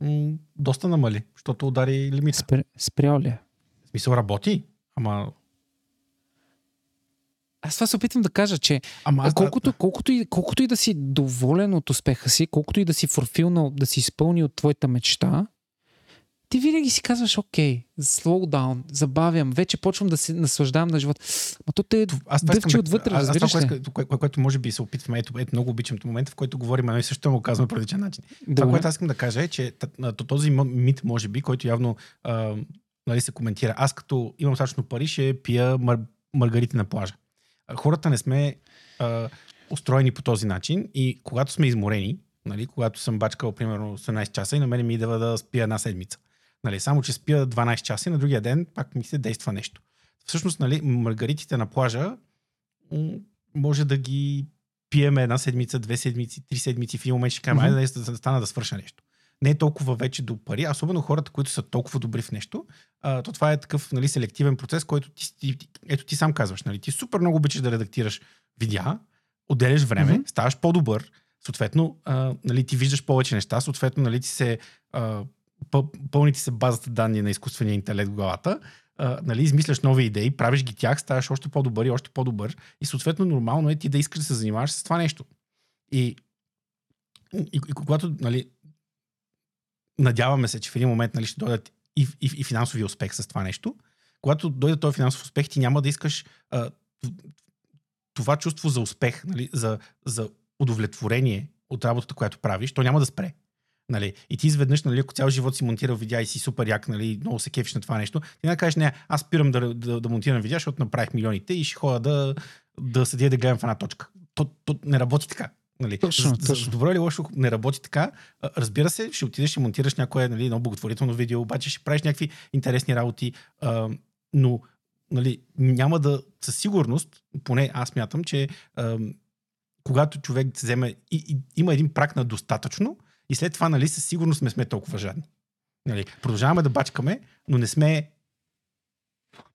М- доста намали, защото удари лимита. Спр... Спрял ли е? В смисъл работи, ама... Аз това се опитвам да кажа, че Ама аз, колкото, колкото, и, колкото и да си доволен от успеха си, колкото и да си форфилнал, да си изпълнил твоята мечта, ти винаги си казваш, окей, slow down, забавям, вече почвам да се наслаждавам на живота. Ма то те аз това дъвче искам отвътре, аз, аз разбираш това, ли? което, кое, кое, което може би се опитваме, ето, ето много обичам в момента, в който говорим едно и също му казваме по различен начин. Това, Добре. което аз искам да кажа е, че този мит, може би, който явно а, нали, се коментира. Аз като имам достатъчно пари, ще пия мар- маргарити на плажа. Хората не сме а, устроени по този начин и когато сме изморени, нали, когато съм бачкал примерно 18 часа и на мен ми идва да спия една седмица. Нали, само, че спия 12 часа и на другия ден пак ми се действа нещо. Всъщност, нали, маргаритите на плажа може да ги пиеме една седмица, две седмици, три седмици, в един момент ще кажем, Мгм. айде да, да стана да свърша нещо. Не е толкова вече до пари, особено хората, които са толкова добри в нещо, а, то това е такъв нали, селективен процес, който ти, ти, ти, ето ти сам казваш, нали, ти супер много обичаш да редактираш видеа, отделяш време, Мгм. ставаш по-добър, съответно а, нали, ти виждаш повече неща, съответно нали, ти се, а, пълни ти се базата данни на изкуствения интелект в главата, а, нали, измисляш нови идеи, правиш ги тях, ставаш още по-добър и още по-добър и съответно нормално е ти да искаш да се занимаваш с това нещо. И, и, и когато нали, надяваме се, че в един момент нали, ще дойдат и, и, и финансови успех с това нещо, когато дойде този финансов успех, ти няма да искаш а, това чувство за успех, нали, за, за удовлетворение от работата, която правиш, то няма да спре. Нали? И ти изведнъж, нали, ако цял живот си монтирал видеа и си супер як, нали, много се кефиш на това нещо, ти не кажеш, не, аз спирам да, да, да монтирам видеа, защото направих милионите и ще ходя да, да седя да гледам в една точка. То, то не работи така. Нали? Точно, за, за, точно. добро или лошо не работи така. Разбира се, ще отидеш и монтираш някое нали, едно благотворително видео, обаче ще правиш някакви интересни работи, а, но нали, няма да със сигурност, поне аз мятам, че а, когато човек се вземе и, и, има един прак на достатъчно и след това нали, със сигурност не сме толкова жадни. Нали, продължаваме да бачкаме, но не сме...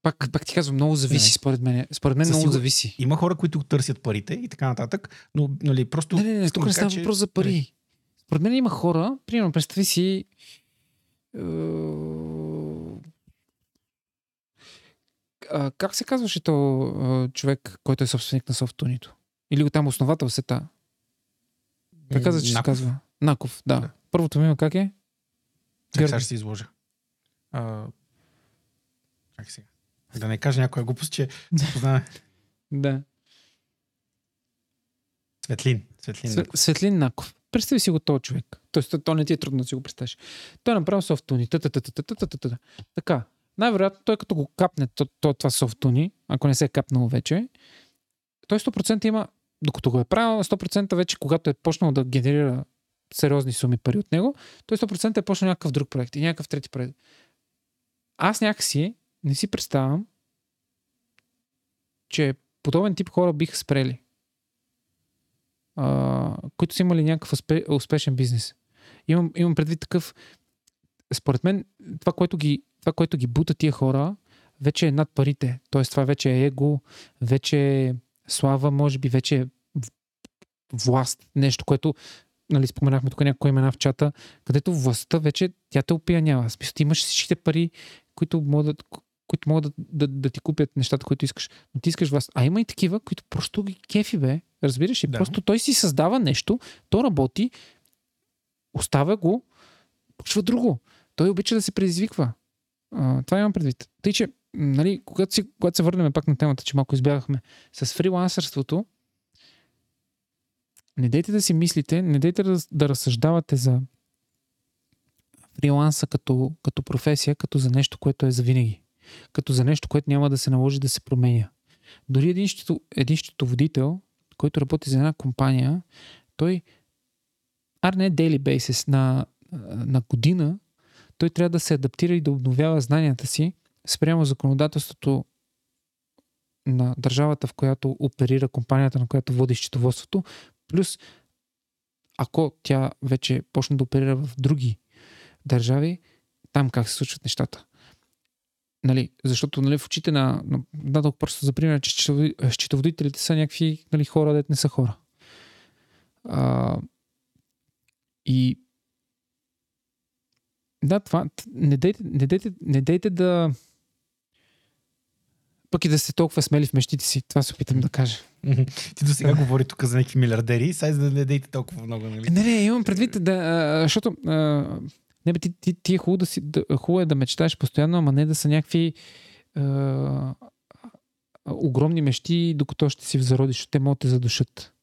Пак, пак ти казвам, много зависи, Не. според мен. Според мен Със много сигур- зависи. Има хора, които търсят парите и така нататък, но нали, просто... Не, не, не, тук не става че- въпрос за пари. Според мен има хора, примерно, представи си е, а, как се казваше то а, човек, който е собственик на софтунито? Или го там основател сета? Как каза, че се Наков. казва? Наков, да. Да. Първото ми име как е? Георги. сега ще се изложа. А... Чакай сега. Да не кажа някоя глупост, че познаваме. Да. Светлин. Светлин. Све- Светлин Наков. Представи си го този човек. Тоест, то- не ти е трудно да си го представиш. Той е направил софтуни. Така. Най-вероятно той като го капне то, то, това софтуни, ако не се е капнало вече, той 100% има, докато го е правил, 100% вече, когато е почнал да генерира сериозни суми пари от него, той 100% е почнал някакъв друг проект и някакъв трети проект. Аз някакси не си представям, че подобен тип хора биха спрели а, които са имали някакъв успе, успешен бизнес. Имам, имам предвид такъв. Според мен, това което, ги, това, което ги бута тия хора, вече е над парите. Тоест, това вече е его, вече е слава, може би вече е власт. Нещо, което нали, споменахме тук някои имена в чата, където властта вече тя те опиянява. Смисъл, ти имаш всичките пари, които могат, които могат да, да, да ти купят нещата, които искаш. Но ти искаш власт. А има и такива, които просто ги кефи, бе. Разбираш ли? Да. Просто той си създава нещо, то работи, оставя го, почва друго. Той обича да се предизвиква. А, това имам предвид. Тъй, че, нали, когато, си, когато се върнем пак на темата, че малко избягахме, с фрилансърството, не дейте да си мислите, не дейте да, да разсъждавате за фриланса като, като професия, като за нещо, което е за винаги. Като за нещо, което няма да се наложи да се променя. Дори един, счето, един счетоводител, който работи за една компания, той ар не daily basis, на, на година, той трябва да се адаптира и да обновява знанията си спрямо законодателството на държавата, в която оперира компанията, на която води счетоводството, плюс ако тя вече почне да оперира в други държави, там как се случват нещата. Нали, защото нали, в очите на, дадох просто за пример, че счетоводи- счетоводителите са някакви нали, хора, дет не са хора. А, и да, това, не дейте, не дейте, не дейте да Пък и да сте толкова смели в мечтите си. Това се опитам да кажа. Ти до сега говори тук за някакви милиардери, сега за да не дейте толкова много, нали? Не, не, имам предвид да... А, защото... А, не бе, ти, ти, ти е хубаво, да си, да, хубаво е да мечтаеш постоянно, ама не да са някакви а, огромни мечти, докато ще си в зародиш, те могат да те задушат.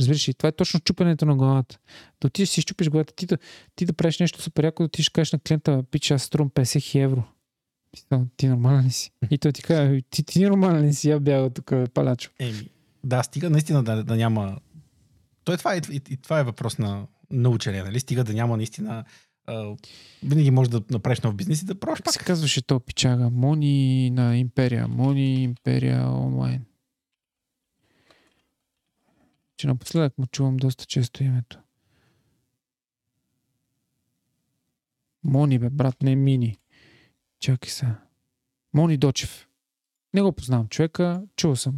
Разбираш ли? Това е точно чупенето на главата. Да отидеш си щупиш главата, ти да, ти да правиш нещо супер яко, да ти ще кажеш на клиента, пич, аз струвам 50 евро. Мисля, Ти нормален ли си? И той ти казва, ти, ти нормален ли си? Я бяга тук, палячо. Еми, да, стига наистина да, да няма... Той това е, и, и, това е въпрос на, на учене, нали? Стига да няма наистина... А, винаги можеш да направиш нов бизнес и да пробваш Как се пак. казваше то пичага? Мони на Империя. Мони Империя онлайн. Че напоследък му чувам доста често името. Мони, бе, брат, не Мини. Чакай сега. Мони Дочев. Не го познавам човека. Чувал съм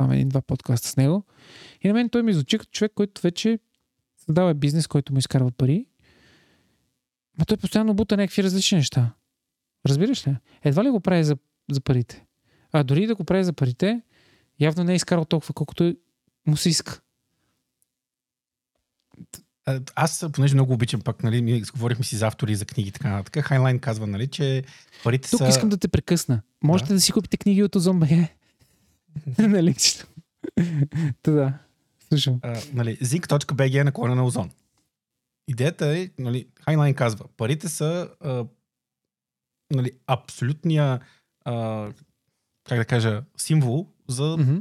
там един-два подкаста с него. И на мен той ми звучи като човек, който вече създава бизнес, който му изкарва пари. Ма той постоянно бута някакви различни неща. Разбираш ли? Едва ли го прави за, за парите. А дори да го прави за парите, явно не е изкарал толкова, колкото му се иска. Аз, понеже много обичам пък, нали, ние говорихме си за автори, за книги и така нататък. Хайлайн казва, нали, че парите Тук са... искам да те прекъсна. Можете да, Да. си купите книги от Озон.бг. [laughs] нали? че- [laughs] Та да. Слушам. а, нали, zinc.bg е наклона на озон. Идеята е, нали, Хайнлайн казва, парите са а, нали, абсолютния, а, как да кажа, символ за Мгм.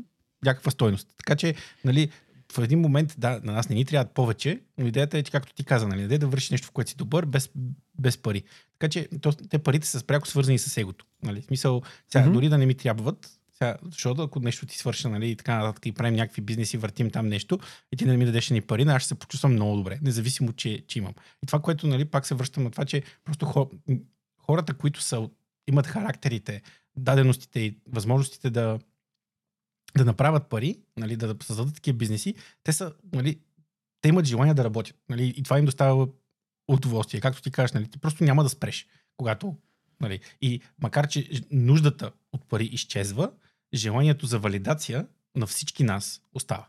някаква стойност. Така че, нали, в един момент, да, на нас не ни трябват повече, но идеята е, че както ти каза, нали, да вършиш нещо, в което си добър, без, без пари. Така че, то, те парите са пряко свързани с егото. Нали? В смисъл, сега, Мгм. дори да не ми трябват, сега, защото ако нещо ти свърша, нали, и така нататък, и правим някакви бизнеси, въртим там нещо, и ти не ми дадеш ни пари, аз ще се почувствам много добре, независимо, че, че имам. И това, което, нали, пак се връщам на това, че просто хо, хората, които са, имат характерите, даденостите и възможностите да, да направят пари, нали, да, да създадат такива бизнеси, те са, нали, те имат желание да работят. Нали, и това им доставя удоволствие. Както ти кажеш, нали, ти просто няма да спреш, когато. Нали, и макар, че нуждата от пари изчезва, желанието за валидация на всички нас остава.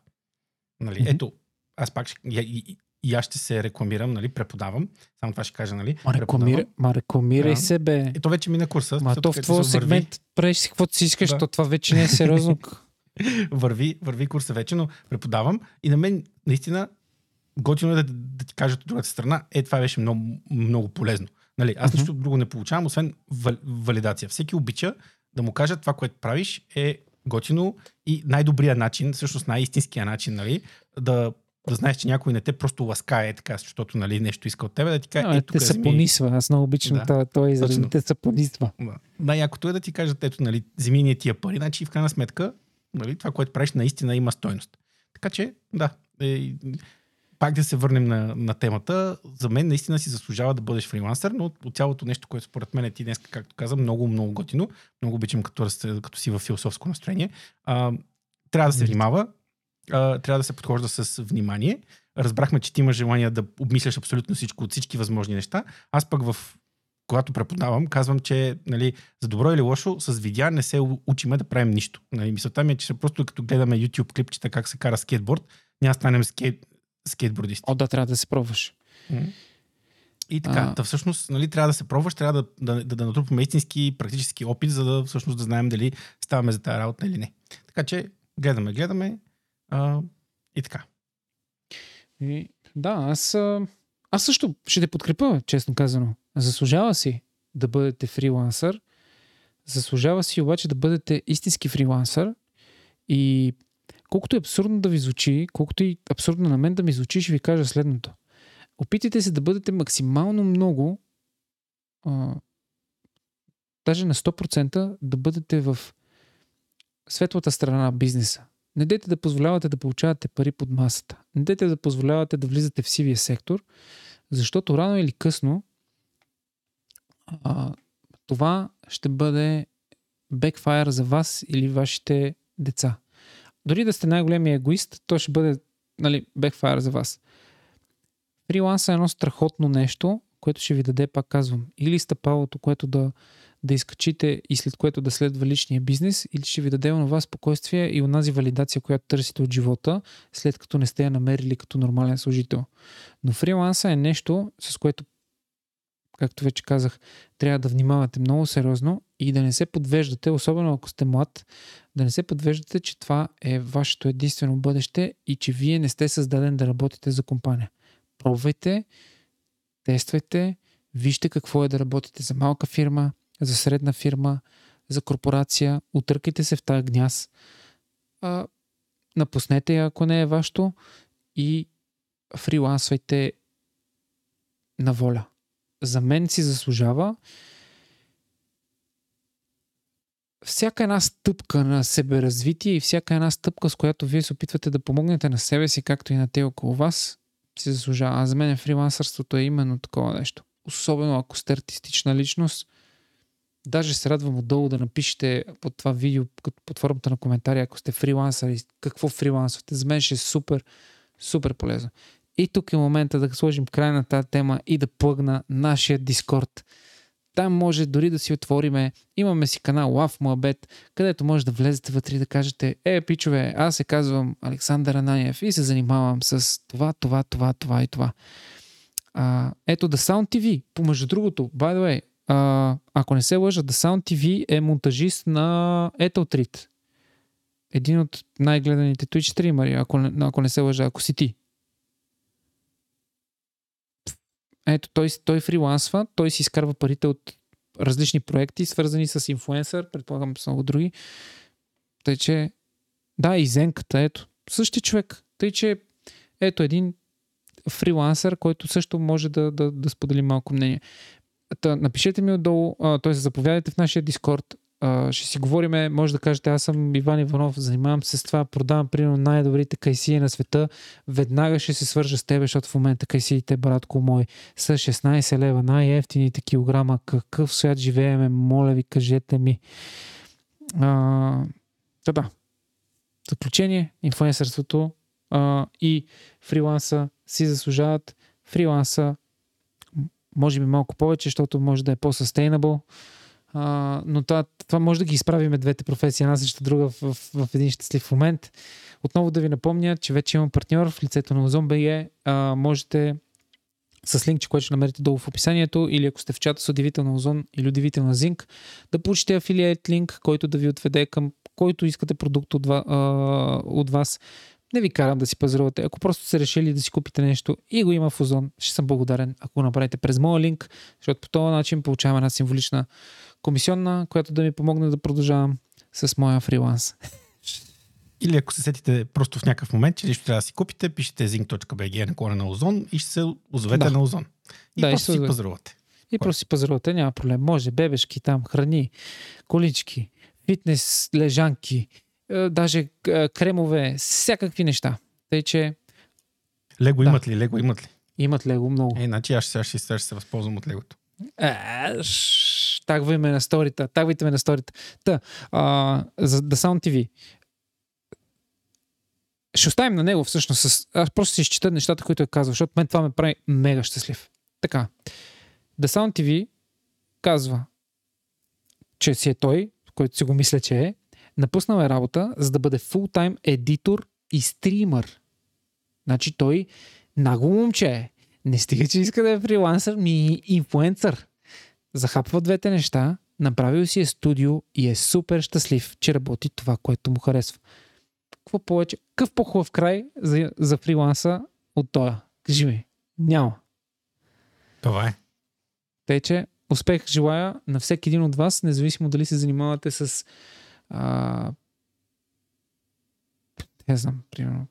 Нали, Мгм. Ето, аз пак ще, и, и, и аз ще се рекламирам, нали, преподавам. Само това ще кажа, нали? Ма, рекламира, ма рекламирай Да. се, бе. Ето вече мина курса. Ма то в твоя сегмент правиш си каквото си искаш, Да. то това вече не е сериозно. [laughs] върви, върви курса вече, но преподавам и на мен наистина готино е да, да ти кажа от другата страна, е, това беше много, много полезно. Нали, аз Мгм. нищо друго не получавам, освен вал, валидация. Всеки обича да му кажа това, което правиш е готино и най-добрият начин, всъщност най-истинския начин, нали, да, да знаеш, че някой не те просто ласкае така, защото нали, нещо иска от тебе, да ти каже, е, те се понисва. Аз много обичам Да. това, това израз. Те се понисва. Да. Най-якото е да ти кажат, ето, нали, вземи ние тия пари, значи в крайна сметка, нали, това, което правиш, наистина има стойност. Така че, да, е, пак да се върнем на, на темата, за мен наистина си заслужава да бъдеш фрилансър, но от цялото нещо, което според мен е ти днес, както каза, много, много готино, много обичам като, като си в философско настроение, а, трябва да се внимава, а, трябва да се подхожда с внимание. Разбрахме, че ти имаш желание да обмисляш абсолютно всичко от всички възможни неща. Аз пък в когато преподавам, казвам, че нали, за добро или лошо, с видеа не се учиме да правим нищо. Нали, мисълта ми е, че просто като гледаме YouTube клипчета как се кара скейтборд, няма станем скейт, скейтбордисти. О, да, трябва да се пробваш. И така, А. да всъщност нали, трябва да се пробваш, трябва да, да, да, да натрупаме истински практически опит, за да всъщност да знаем дали ставаме за тази работа или не. Така че гледаме, гледаме а, и така. И, да, аз, аз също ще те подкрепя, честно казано. Заслужава си да бъдете фрилансър. Заслужава си обаче да бъдете истински фрилансър. И колкото е абсурдно да ви звучи, колкото и абсурдно на мен да ми звучи, ще ви кажа следното. Опитайте се да бъдете максимално много, а, даже на 100% да бъдете в светлата страна на бизнеса. Не дайте да позволявате да получавате пари под масата. Не дайте да позволявате да влизате в сивия сектор, защото рано или късно а, това ще бъде бекфайр за вас или вашите деца. Дори да сте най-големия егоист, то ще бъде нали, бекфайр за вас. Фриланс е едно страхотно нещо, което ще ви даде, пак казвам, или стъпалото, което да, да изкачите и след което да следва личния бизнес или ще ви даде онова спокойствие и онази валидация, която търсите от живота, след като не сте я намерили като нормален служител. Но фриланса е нещо, с което, както вече казах, трябва да внимавате много сериозно и да не се подвеждате, особено ако сте млад, да не се подвеждате, че това е вашето единствено бъдеще и че вие не сте създаден да работите за компания. Пробвайте, тествайте, вижте какво е да работите за малка фирма, за средна фирма, за корпорация, отъркайте се в тази гняз, а, напуснете я, ако не е вашето и фрилансвайте на воля. За мен си заслужава всяка една стъпка на себеразвитие и всяка една стъпка, с която вие се опитвате да помогнете на себе си, както и на те около вас, си заслужава. А за мен фрилансърството е именно такова нещо. Особено ако сте артистична личност. Даже се радвам отдолу да напишете под това видео, под формата на коментари, ако сте фрилансър и какво фрилансвате. За мен ще е супер, супер полезно. И тук е момента да сложим край на тази тема и да плъгна нашия Дискорд. Там може дори да си отвориме. Имаме си канал Love Moabet, където може да влезете вътре и да кажете Е, пичове, аз се казвам Александър Ананиев и се занимавам с това, това, това, това и това. А, ето The Sound TV, помежду другото, by the way, а, ако не се лъжа, The Sound TV е монтажист на Etheltrit. Един от най-гледаните Twitch стримери, ако ако не се лъжа, ако си ти. Ето, той, той фрилансва, той си изкарва парите от различни проекти, свързани с инфуенсър, предполагам с много други. Тъй, че да, и Зенката, ето, същия човек. Тъй, че ето един фрилансър, който също може да, да, да сподели малко мнение. Та, напишете ми отдолу, т.е. заповядайте в нашия Дискорд, ще си говориме, може да кажете, аз съм Иван Иванов, занимавам се с това, продавам примерно най-добрите кайсии на света, веднага ще се свържа с тебе, защото в момента кайсиите, братко мой, са 16 лева, най-ефтините килограма, какъв свят живееме, моля ви, кажете ми. А, та да, заключение, инфуенсърството а, и фриланса си заслужават. Фриланса може би малко повече, защото може да е по-sustainable, а, но това, това може да ги изправиме двете професии, една срещу друга в, в, в един щастлив момент. Отново да ви напомня, че вече имам партньор в лицето на OzonBG. А, можете с линк, което ще намерите долу в описанието или ако сте в чата с удивител на Озон или удивител на Zinc, да получите афилиет линк, който да ви отведе към който искате продукт от, а, от вас. Не ви карам да си пазарувате. Ако просто сте решили да си купите нещо и го има в Озон, ще съм благодарен, ако го направите през моя линк, защото по този начин получаваме една символична комисионна, която да ми помогне да продължавам с моя фриланс. Или ако се сетите просто в някакъв момент, че нещо трябва да си купите, пишете zinc.bg на кора на Озон и ще се озовете да. на Озон. И да, просто и си пазарувате. И просто си пазарувате, няма проблем. Може бебешки там, храни, колички, фитнес, лежанки, е, даже е, кремове, всякакви неща. Тъй, че... Лего да. имат ли? Лего имат ли? Имат лего много. Е, значи аз ще, ще, ще, се възползвам от легото. Е, тагвайте ме на сторита. Тагвайте ме на сторита. Та, а, за The Sound TV. Ще оставим на него всъщност. С... Аз просто си изчита нещата, които е казал, защото мен това ме прави мега щастлив. Така. The Sound TV казва, че си е той, който си го мисля, че е, напуснал е работа, за да бъде фултайм едитор и стримър. Значи той нагло момче е. Не стига, че иска да е фрилансър, ми инфуенсър захапва двете неща, направил си е студио и е супер щастлив, че работи това, което му харесва. Какво повече? Какъв по-хубав край за, за фриланса от тоя? Кажи ми. Няма. Това е. Тъй, че успех желая на всеки един от вас, независимо дали се занимавате с а... не знам, примерно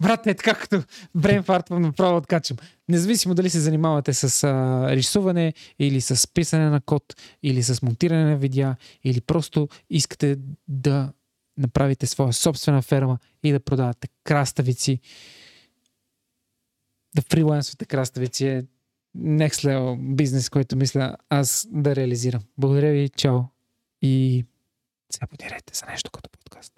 Брат, е така като брейнфартвам направо откачам. Независимо дали се занимавате с а, рисуване или с писане на код или с монтиране на видеа или просто искате да направите своя собствена ферма и да продавате краставици. Да фрилансвате краставици е next level бизнес, който мисля аз да реализирам. Благодаря ви, чао и се абонирайте за нещо като подкаст.